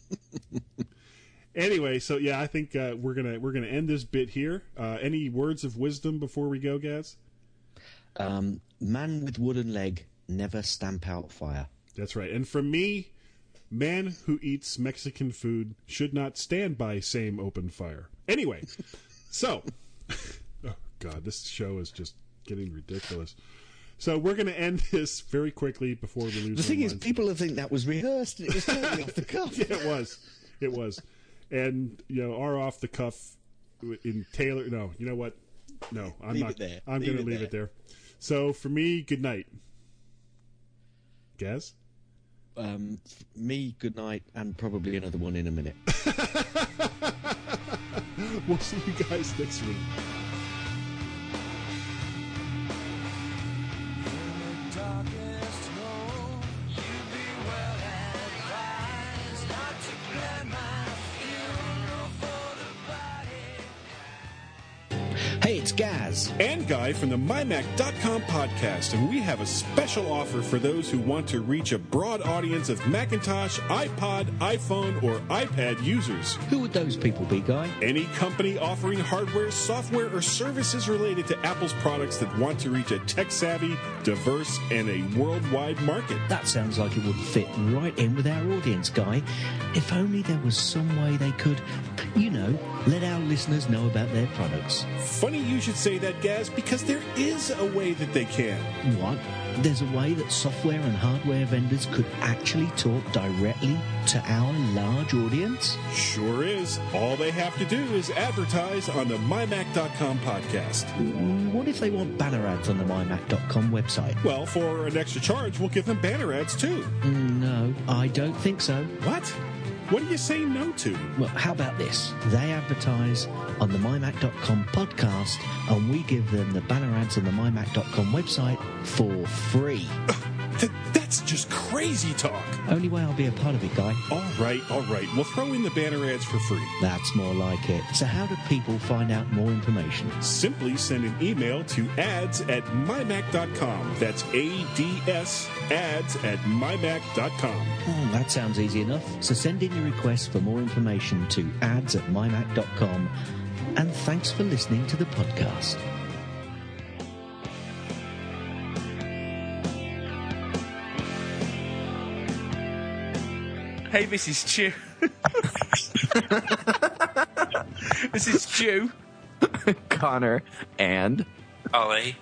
anyway, so yeah, I think uh, we're gonna we're gonna end this bit here. Uh, any words of wisdom before we go, Gaz? Um, man with wooden leg never stamp out fire. That's right. And for me, man who eats Mexican food should not stand by same open fire. Anyway, so oh god, this show is just getting ridiculous. So we're going to end this very quickly before we lose. The thing is, people will think that was rehearsed. and It was totally off the cuff. yeah, it was, it was, and you know, our off the cuff in Taylor. No, you know what? No, I'm Leave not. I'm going to leave there. it there. So for me, good night. Gaz. Um, me, good night, and probably another one in a minute. We'll see you guys next week. It's Gaz. and Guy from the MyMac.com podcast, and we have a special offer for those who want to reach a broad audience of Macintosh, iPod, iPhone, or iPad users. Who would those people be, Guy? Any company offering hardware, software, or services related to Apple's products that want to reach a tech savvy, diverse, and a worldwide market. That sounds like it would fit right in with our audience, Guy. If only there was some way they could, you know, let our listeners know about their products. Funny you should say that, Gaz, because there is a way that they can. What? There's a way that software and hardware vendors could actually talk directly to our large audience? Sure is. All they have to do is advertise on the MyMac.com podcast. What if they want banner ads on the mymac.com website? Well, for an extra charge, we'll give them banner ads too. Mm, No, I don't think so. What? What are you saying no to? Well, how about this? They advertise on the mymac.com podcast, and we give them the banner ads on the mymac.com website for free. Th- that's just crazy talk. Only way I'll be a part of it, guy. All right, all right. We'll throw in the banner ads for free. That's more like it. So, how do people find out more information? Simply send an email to ads at mymac.com. That's A D S ads at mymac.com. Oh, hmm, that sounds easy enough. So, send in your requests for more information to ads at mymac.com. And thanks for listening to the podcast. Hey, this is Stu. this is Stu Connor and Ollie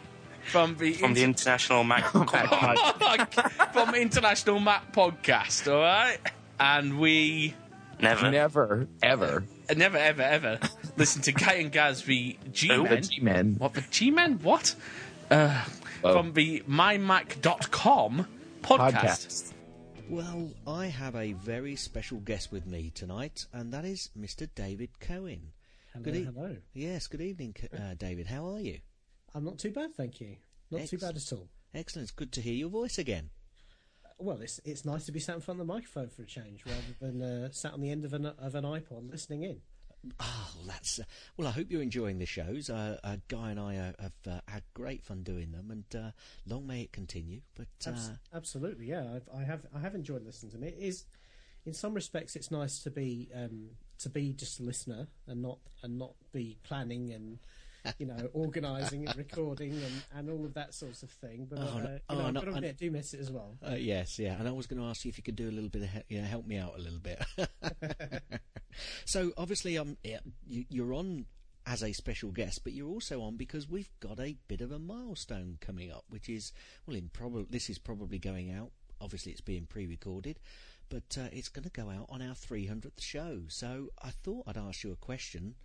from the, from the International Mac. Podcast. from International Mac Podcast. All right, and we Never. never ever never ever ever listen to Guy and Gaz the G Who? the Men. G Men What the G Men? What? Uh, Oh. From the mymac.com podcast. podcast. Well, I have a very special guest with me tonight, and that is Mr. David Cohen. Hello, Good e- hello. Yes, good evening, uh, David. How are you? I'm not too bad, thank you. Not too bad at all. Excellent. It's good to hear your voice again. Well, it's it's nice to be sat in front of the microphone for a change, rather than uh, sat on the end of an of an iPod listening in. Oh, that's uh, well. I hope you're enjoying the shows. Uh, uh, Guy and I have uh, had great fun doing them, and uh, long may it continue. But uh, Abs- Absolutely, yeah. I've, I have I have enjoyed listening to them. It is, in some respects, it's nice to be um, to be just a listener and not and not be planning and you know organising and recording and, and all of that sorts of thing. But Oh, uh, oh, know, no, I do miss it as well. uh, yes, yeah. And I was going to ask you if you could do a little bit of he- you know, help me out a little bit. so obviously, um, yeah, you, you're on as a special guest, but you're also on because we've got a bit of a milestone coming up, which is well, in probably this is probably going out. Obviously, it's being pre-recorded, but uh, it's going to go out on our 300th show. So I thought I'd ask you a question,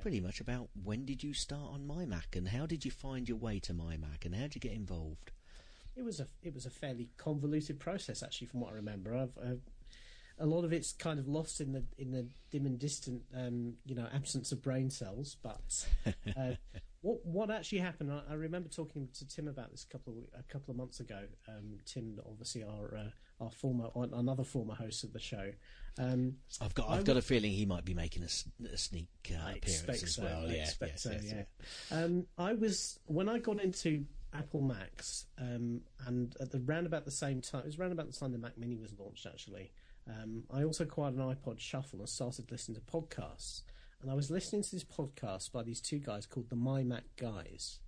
pretty much about when did you start on MyMac and how did you find your way to MyMac and how did you get involved? It was a it was a fairly convoluted process, actually, from what I remember. I've, uh, a lot of it's kind of lost in the in the dim and distant, um, you know, absence of brain cells. But uh, what what actually happened? I, I remember talking to Tim about this a couple of, a couple of months ago. Um, Tim, obviously, our uh, our former another former host of the show. Um, I've got I I've got a feeling he might be making a sneak uh, appearance as so. well. I yeah, expect yes, so. yes, yeah. yes. Um, I was when I got into Apple Macs, um, and at the round about the same time, it was round about the time the Mac Mini was launched. Actually, um, I also acquired an iPod Shuffle and started listening to podcasts. And I was listening to this podcast by these two guys called the My Mac Guys.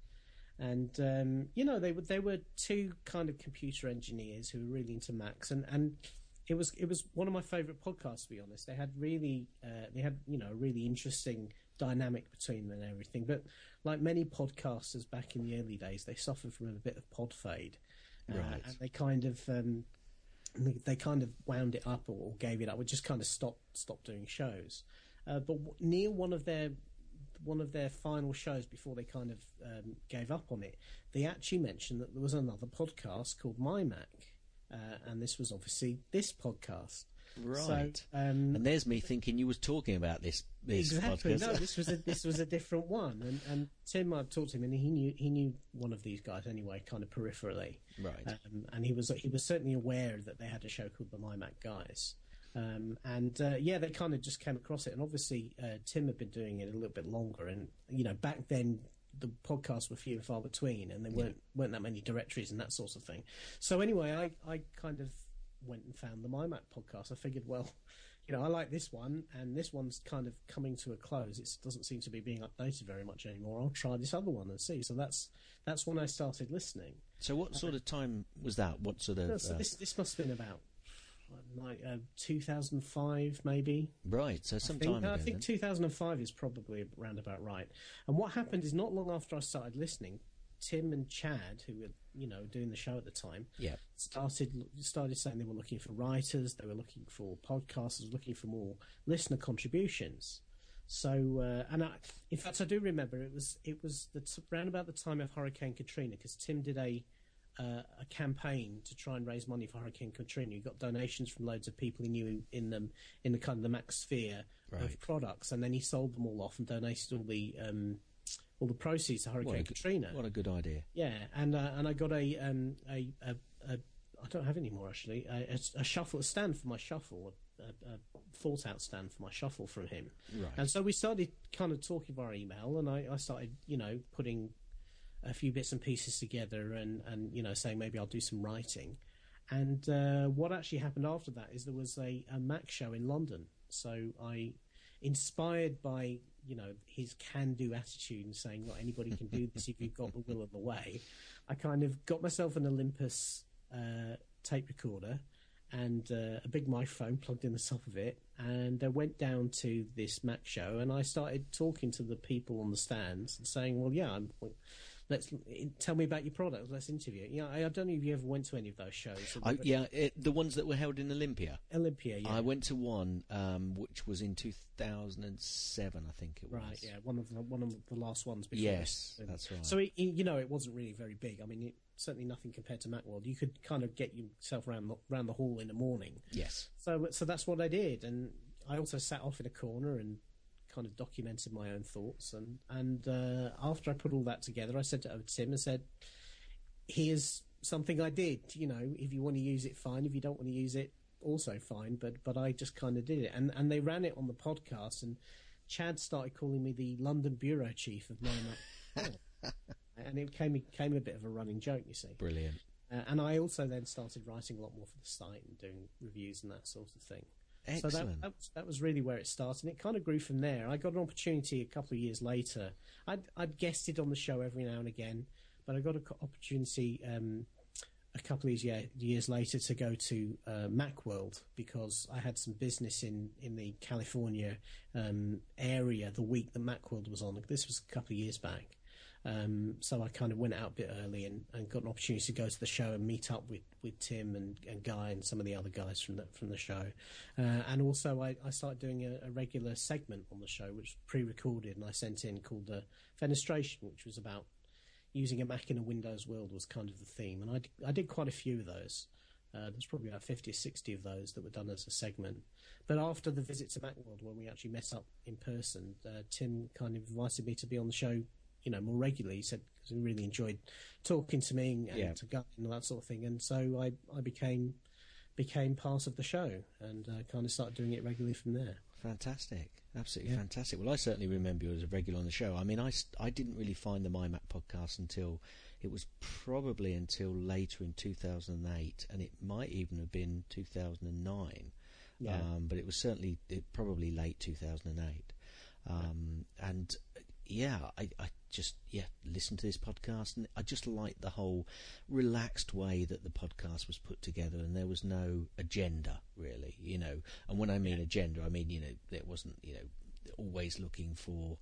And um, you know they were they were two kind of computer engineers who were really into Macs, and, and it was it was one of my favourite podcasts to be honest. They had really uh, they had you know a really interesting dynamic between them and everything. But like many podcasters back in the early days, they suffered from a bit of pod fade, uh, Right. and they kind of um, they, kind of wound it up or, gave it up, or just kind of stopped stopped doing shows. Uh, but near one of their one of their final shows before they kind of um, gave up on it, they actually mentioned that there was another podcast called My Mac, uh, and this was obviously this podcast. Right. So, um, and there's me thinking you was talking about this this exactly. podcast. No, this was a this was a different one, and and Tim, I've talked to him, and he knew he knew one of these guys anyway, kind of peripherally, Right. Um, and he was he was certainly aware that they had a show called the My Mac Guys. Um, and uh, yeah, they kind of just came across it, and obviously uh, Tim had been doing it a little bit longer, and you know back then the podcasts were few and far between, and there weren't weren't that many directories and that sort of thing. So anyway, I, I kind of went and found the My Mac podcast. I figured, well, you know, I like this one, and this one's kind of coming to a close. It doesn't seem to be being updated very much anymore. I'll try this other one and see. So that's that's when I started listening. so what sort of time was that? What sort of No, so uh, this this must have been about like uh, 2005 maybe. right? So some I think, time ago. I think then. 2005 is probably around about right. And what happened is not long after I started listening, Tim and Chad, who were you know doing the show at the time, Yeah. started started saying they were looking for writers, they were looking for podcasters, looking for more listener contributions. So, uh, and I, in fact, I do remember it was it was the t- around about the time of Hurricane Katrina because Tim did a uh, a campaign to try and raise money for Hurricane Katrina. You got donations from loads of people he knew in, in them in the kind of the max sphere Right. of products, and then he sold them all off and donated all the um, all the proceeds to Hurricane What good- Katrina. what a good idea. Yeah, and uh, and I got a um a, a, a I don't have any more actually a, a, a shuffle a stand for my shuffle a, a, a thought out stand for my shuffle from him. Right. And so we started kind of talking via email, and I, I started you know putting a few bits and pieces together, and and you know saying maybe I'll do some writing. And uh, what actually happened after that is there was a, a Mac show in London. So I, inspired by you know his can-do attitude and saying, "Not anybody can do this if you've got the will and the way," I kind of got myself an Olympus uh, tape recorder and uh, a big microphone plugged in the top of it, and I went down to this Mac show and I started talking to the people on the stands and saying, "Well, yeah, I'm." Let's tell me about your product. Let's interview. it." You I, I don't know if you ever went to any of those shows. I, yeah, it, the ones that were held in Olympia. Olympia. Yeah, I went to one um, which was in 2007, I think it was. Right, yeah, one of the one of the last ones. Before Yes, this. that's right. So it, it- you know, it wasn't really very big. I mean, it, certainly nothing compared to Macworld. You could kind of get yourself around the, around the hall in the morning. Yes. So so that's what I did, and I also sat off in a corner and kind of documented my own thoughts. And and uh, after I put all that together, I sent it over to Tim and said, "Here's something I did. You know, if you want to use it, fine. If you don't want to use it, also fine. But but I just kind of did it, and and they ran it on the podcast, and Chad started calling me the London bureau chief of MyMac. And it became, became a bit of a running joke, you see. Brilliant. Uh, and I also then started writing a lot more for the site and doing reviews and that sort of thing. So that, that, was, that was really where it started. And it kind of grew from there. I got an opportunity a couple of years later. I'd, I'd guested on the show every now and again, but I got an opportunity um, a couple of year, years later to go to uh, Macworld because I had some business in, in the California um, area the week that Macworld was on. This was a couple of years back. Um, so I kind of went out a bit early and, and got an opportunity to go to the show and meet up with, with Tim and, and Guy and some of the other guys from the from the show. Uh, and also I, I started doing a, a regular segment on the show, which was pre-recorded, and I sent in called uh, Fenestration, which was about using a Mac in a Windows world was kind of the theme. And I, d- I did quite a few of those. Uh, there's probably about 50 or 60 of those that were done as a segment. But after the visit to Macworld, when we actually met up in person, uh, Tim kind of invited me to be on the show, you know, more regularly. He said because he really enjoyed talking to me and Yeah. to Guy and all that sort of thing. And so I, I became became part of the show and uh, kind of started doing it regularly from there. Fantastic. Absolutely Yeah. fantastic. Well, I certainly remember you as a regular on the show. I mean, I, I didn't really find the MyMac podcast until it was probably until later in 2008, and it might even have been 2009. Yeah. Um, but it was certainly it, probably late 2008. Um, and yeah, I, I just yeah listened to this podcast, and I just liked the whole relaxed way that the podcast was put together, and there was no agenda really, you know. And when I mean agenda, I mean you know there wasn't you know always looking for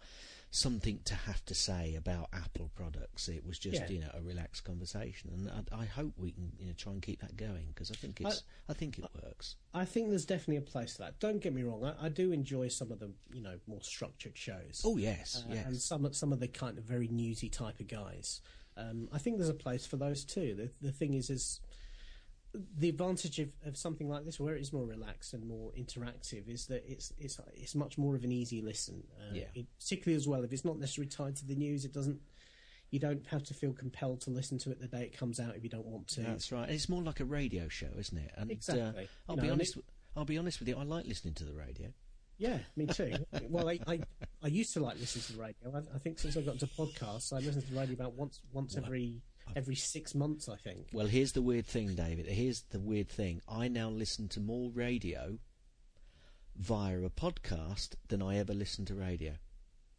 something to have to say about Apple products. It was just Yeah. you know a relaxed conversation, and I, I hope we can you know try and keep that going because I think it's I, think it works. I think there's definitely a place for that. Don't get me wrong. I, I do enjoy some of the you know more structured shows. Oh yes, Uh, yes. and some of- some of the kind of very newsy type of guys. Um, I think there's a place for those too. The the thing is, is the advantage of, of something like this, where it is more relaxed and more interactive, is that it's it's it's much more of an easy listen. Uh, Yeah. it- particularly as well if it's not necessarily tied to the news. It doesn't. You don't have to feel compelled to listen to it the day it comes out if you don't want to. That's right. It's more like a radio show, isn't it? And Exactly. Uh, I'll You be know, and honest. it- I'll be honest with you. I like listening to the radio. Yeah, me too. well, I, I I used to like listening to the radio. I, I think since I got into podcasts, I listen to the radio about once once every every six months. I think. Well, here's the weird thing, David. Here's the weird thing. I now listen to more radio via a podcast than I ever listen to radio.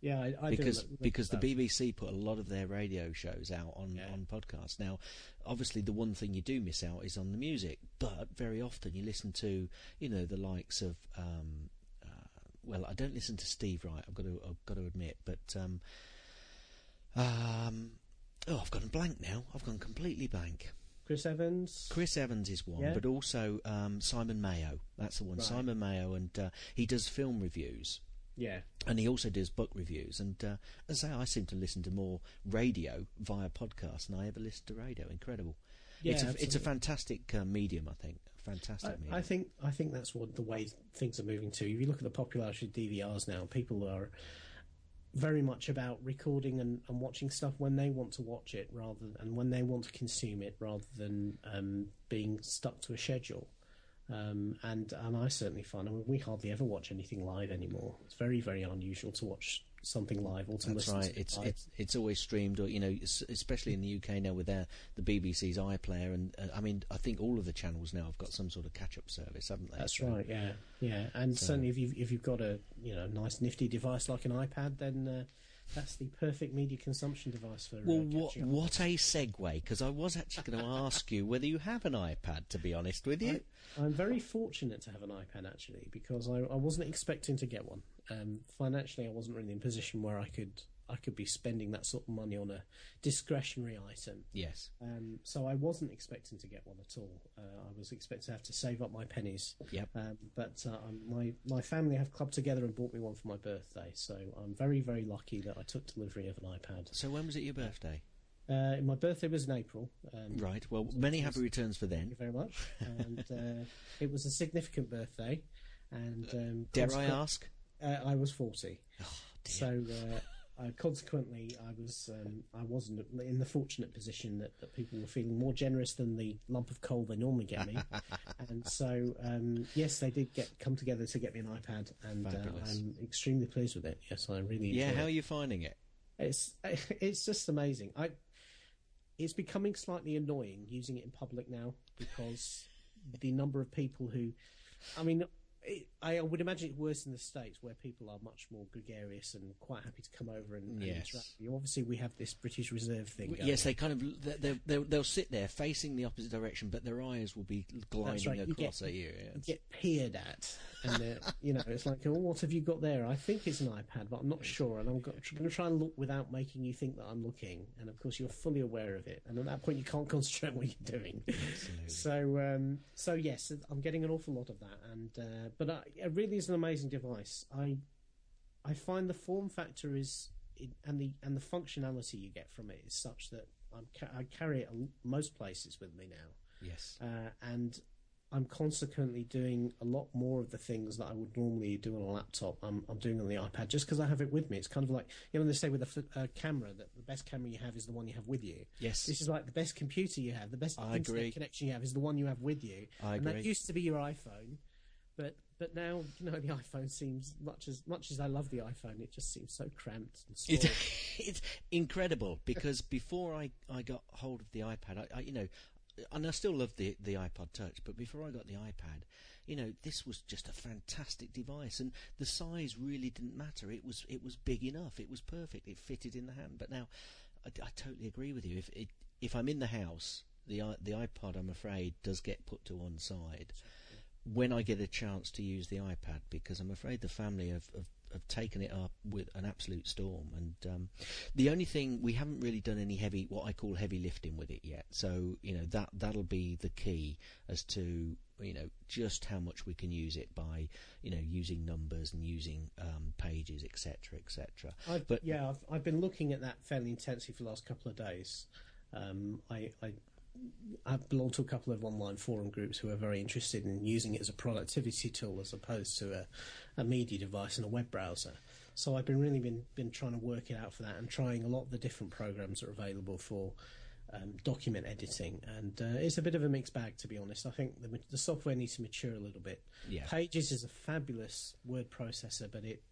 Yeah, I, I because do. because the. BBC put a lot of their radio shows out on Yeah. on podcasts. Now, obviously, the one thing you do miss out is on the music, but very often you listen to you know the likes of. Um, uh, well, I don't listen to Steve Wright. I've got to I've got to admit, but um, um, oh, I've gone blank now. I've gone completely blank. Chris Evans. Chris Evans is one, Yeah. but also um, Simon Mayo. That's the one. Right. Simon Mayo, and uh, he does film reviews Yeah, and he also does book reviews. And uh, as I say, I seem to listen to more radio via podcast than I ever listen to radio. Incredible. Yeah, it's a, it's a fantastic uh, medium. I think fantastic I, medium. I think I think that's what the way things are moving to. If you look at the popularity of DVRs now, people are very much about recording and, and watching stuff when they want to watch it, rather and when they want to consume it, rather than um, being stuck to a schedule. Um, and and I certainly find I mean, we hardly ever watch anything live anymore. It's very very unusual to watch something live or to That's listen right. to It's live. it's it's always streamed, or you know, especially in the UK now with their the BBC's iPlayer, and uh, I mean, I think all of the channels now have got some sort of catch-up service, haven't they? That's So- right. Yeah, yeah, and So- certainly if you've if you've got a you know nice nifty device like an iPad, then uh, that's the perfect media consumption device for. Well, uh, what up. what a segue? Because I was actually going to ask you whether you have an iPad. To be honest with you, I, I'm very fortunate to have an iPad actually because I, I wasn't expecting to get one. Um, financially, I wasn't really in a position where I could I could be spending that sort of money on a discretionary item. yes, Um, so I wasn't expecting to get one at all. Uh, I was expecting to have to save up my pennies. Yep. Um, but uh, um, my my family have clubbed together and bought me one for my birthday. So I'm very very lucky that I took delivery of an iPad. So when was it your birthday? Uh, my birthday was in April. Um, Right. Well, many happy returns for then. Thank you very much. And uh, it was a significant birthday. And um, Dare I ask? Uh, I was forty. Oh. So uh, uh, consequently, I was um, I wasn't in the fortunate position that, that people were feeling more generous than the lump of coal they normally get me, and so um, yes, they did get come together to get me an iPad, and uh, I'm extremely pleased with it. Yes, I really yeah. How it. are you finding it? It's it's just amazing. I it's becoming slightly annoying using it in public now because the number of people who, I mean, it, I would imagine it's worse in the states where people are much more gregarious and quite happy to come over and, and Yes. interact with you. Obviously, we have this British Reserve thing. Going Yes, they kind of they- they they'll, sit there facing the opposite direction, but their eyes will be gliding right, you across get- at you. yeah. You get peered at, and you know it's like, oh, what have you got there? I think it's an iPad, but I'm not sure, and I'm going to try and look without making you think that I'm looking. And of course, you're fully aware of it, and at that point, you can't concentrate on what you're doing. So, um, so yes, I'm getting an awful lot of that, and uh, but I, it really is an amazing device. I I find the form factor is and the and the functionality you get from it is such that I'm ca- I carry it most places with me now Yes. uh, and I'm consequently doing a lot more of the things that I would normally do on a laptop. I'm, I'm doing on the iPad just because I have it with me. It's kind of like you know they say with a uh, camera that the best camera you have is the one you have with you. Yes. This is like the best computer you have, the best I internet agree. connection you have is the one you have with you. I and that used to be your iPhone, but but now you know the iPhone seems much as much as I love the iPhone, it just seems so cramped and small. It, it's incredible because before I, I got hold of the iPad, I, I you know, and I still love the the iPod Touch, but before I got the iPad, you know, this was just a fantastic device, and the size really didn't matter. It was it was big enough. It was perfect. It fitted in the hand. But now, I, I totally agree with you. If it, if I'm in the house, the the iPod, I'm afraid, does get put to one side when I get a chance to use the iPad because I'm afraid the family have, have, have taken it up with an absolute storm. And um, the only thing we haven't really done any heavy, what I call heavy lifting with it yet. So you know that that'll be the key as to you know just how much we can use it by you know using numbers and using um, pages, etc., etc. I've, But yeah, I've, I've been looking at that fairly intensely for the last couple of days. Um, I, I I belong to a couple of online forum groups who are very interested in using it as a productivity tool as opposed to a, a media device and a web browser. So I've been really been been trying to work it out for that and trying a lot of the different programs that are available for um, document editing. And uh, it's a bit of a mixed bag, to be honest. I think the, the software needs to mature a little bit. Yeah. Pages is a fabulous word processor, but it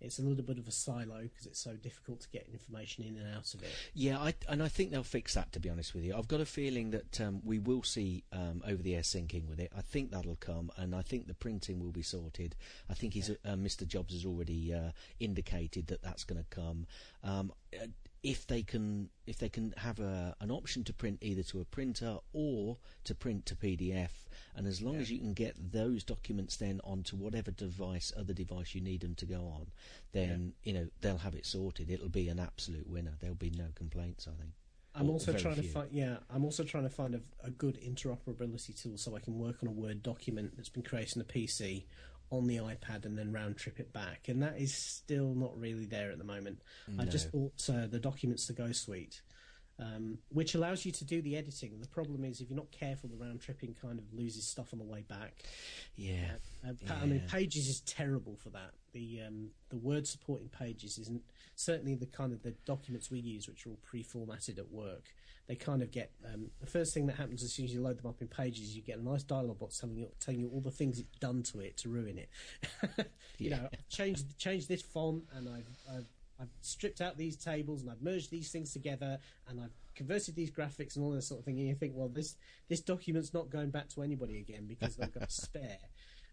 it's a little bit of a silo because it's so difficult to get information in and out of it. Yeah, I, and I think they'll fix that. To be honest with you, I've got a feeling that um, we will see um, over-the-air syncing with it. I think that'll come, and I think the printing will be sorted. I think he's, uh, Mr. Jobs has already uh, indicated that that's going to come. Um, uh, if they can, if they can have a, an option to print either to a printer or to print to PDF, and as long as you can get those documents then onto whatever device, other device you need them to go on, then you know they'll have it sorted. It'll be an absolute winner. There'll be no complaints. I think. I'm Or also very trying to find yeah, I'm also trying to find a, a good interoperability tool so I can work on a Word document that's been created on a PC on the iPad and then round trip it back, and that is still not really there at the moment. I just bought uh, the Documents to Go suite. um, which allows you to do the editing. The problem is if you're not careful, the round tripping kind of loses stuff on the way back. Yeah. Uh, pa- I mean, Pages is terrible for that. The um, the word support in Pages isn't certainly the kind of the documents we use, which are all pre-formatted at work. They kind of get um, the first thing that happens as soon as you load them up in Pages, you get a nice dialog box telling you telling you all the things it's done to it to ruin it. you know, I've changed changed this font and I've, I've I've stripped out these tables and I've merged these things together and I've converted these graphics and all this sort of thing. And you think, well, this this document's not going back to anybody again because they've got a spare.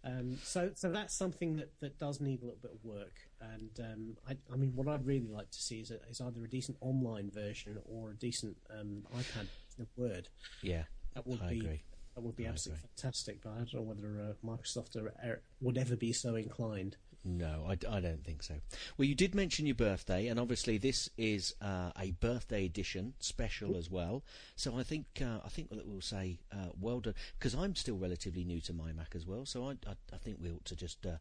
Um, so, so that's something that, that does need a little bit of work. And um, I, I mean, what I'd really like to see is, a, is either a decent online version or a decent um, iPad of Word. Yeah. That would I be agree. that would be I absolutely agree. fantastic. But I don't know whether uh, Microsoft are, are, would ever be so inclined. No, I, I don't think so. Well, you did mention your birthday, and obviously this is uh, a birthday edition special as well. So I think uh, I think that we'll say uh, well done because I'm still relatively new to MyMac as well. So I, I, I think we ought to just uh,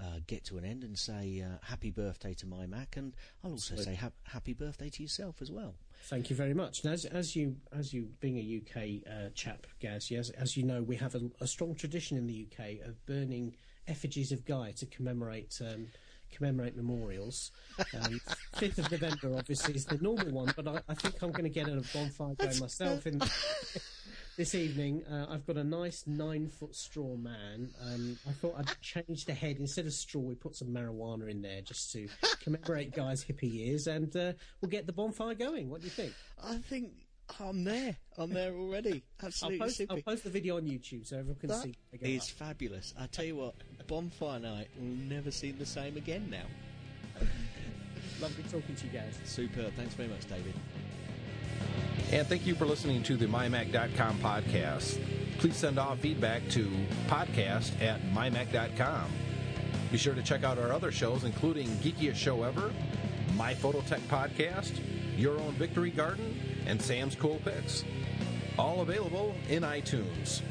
uh, get to an end and say uh, happy birthday to my Mac, and I'll also say ha- happy birthday to yourself as well. Thank you very much. And as, as you, as you being a UK uh, chap, Gaz, yes, as you know, we have a, a strong tradition in the UK of burning effigies of Guy to commemorate um, commemorate memorials. Um, Fifth of November, obviously, is the normal one, but I, I think I'm going to get a bonfire going myself. In this evening, uh, I've got a nice nine foot straw man. Um, I thought I'd change the head instead of straw. We put some marijuana in there just to commemorate Guy's hippie years, and uh, we'll get the bonfire going. What do you think? I think I'm there. I'm there already. I'll Absolutely post. I'll post the video on YouTube so everyone can That see. it go is fabulous. I tell you what, bonfire night will never seem the same again now. Lovely talking to you guys. Superb. Thanks very much, David. And thank you for listening to the MyMac.com podcast. Please send all feedback to podcast at MyMac.com. Be sure to check out our other shows, including Geekiest Show Ever, My Phototech Podcast, Your Own Victory Garden, and Sam's Cool Picks. All available in iTunes.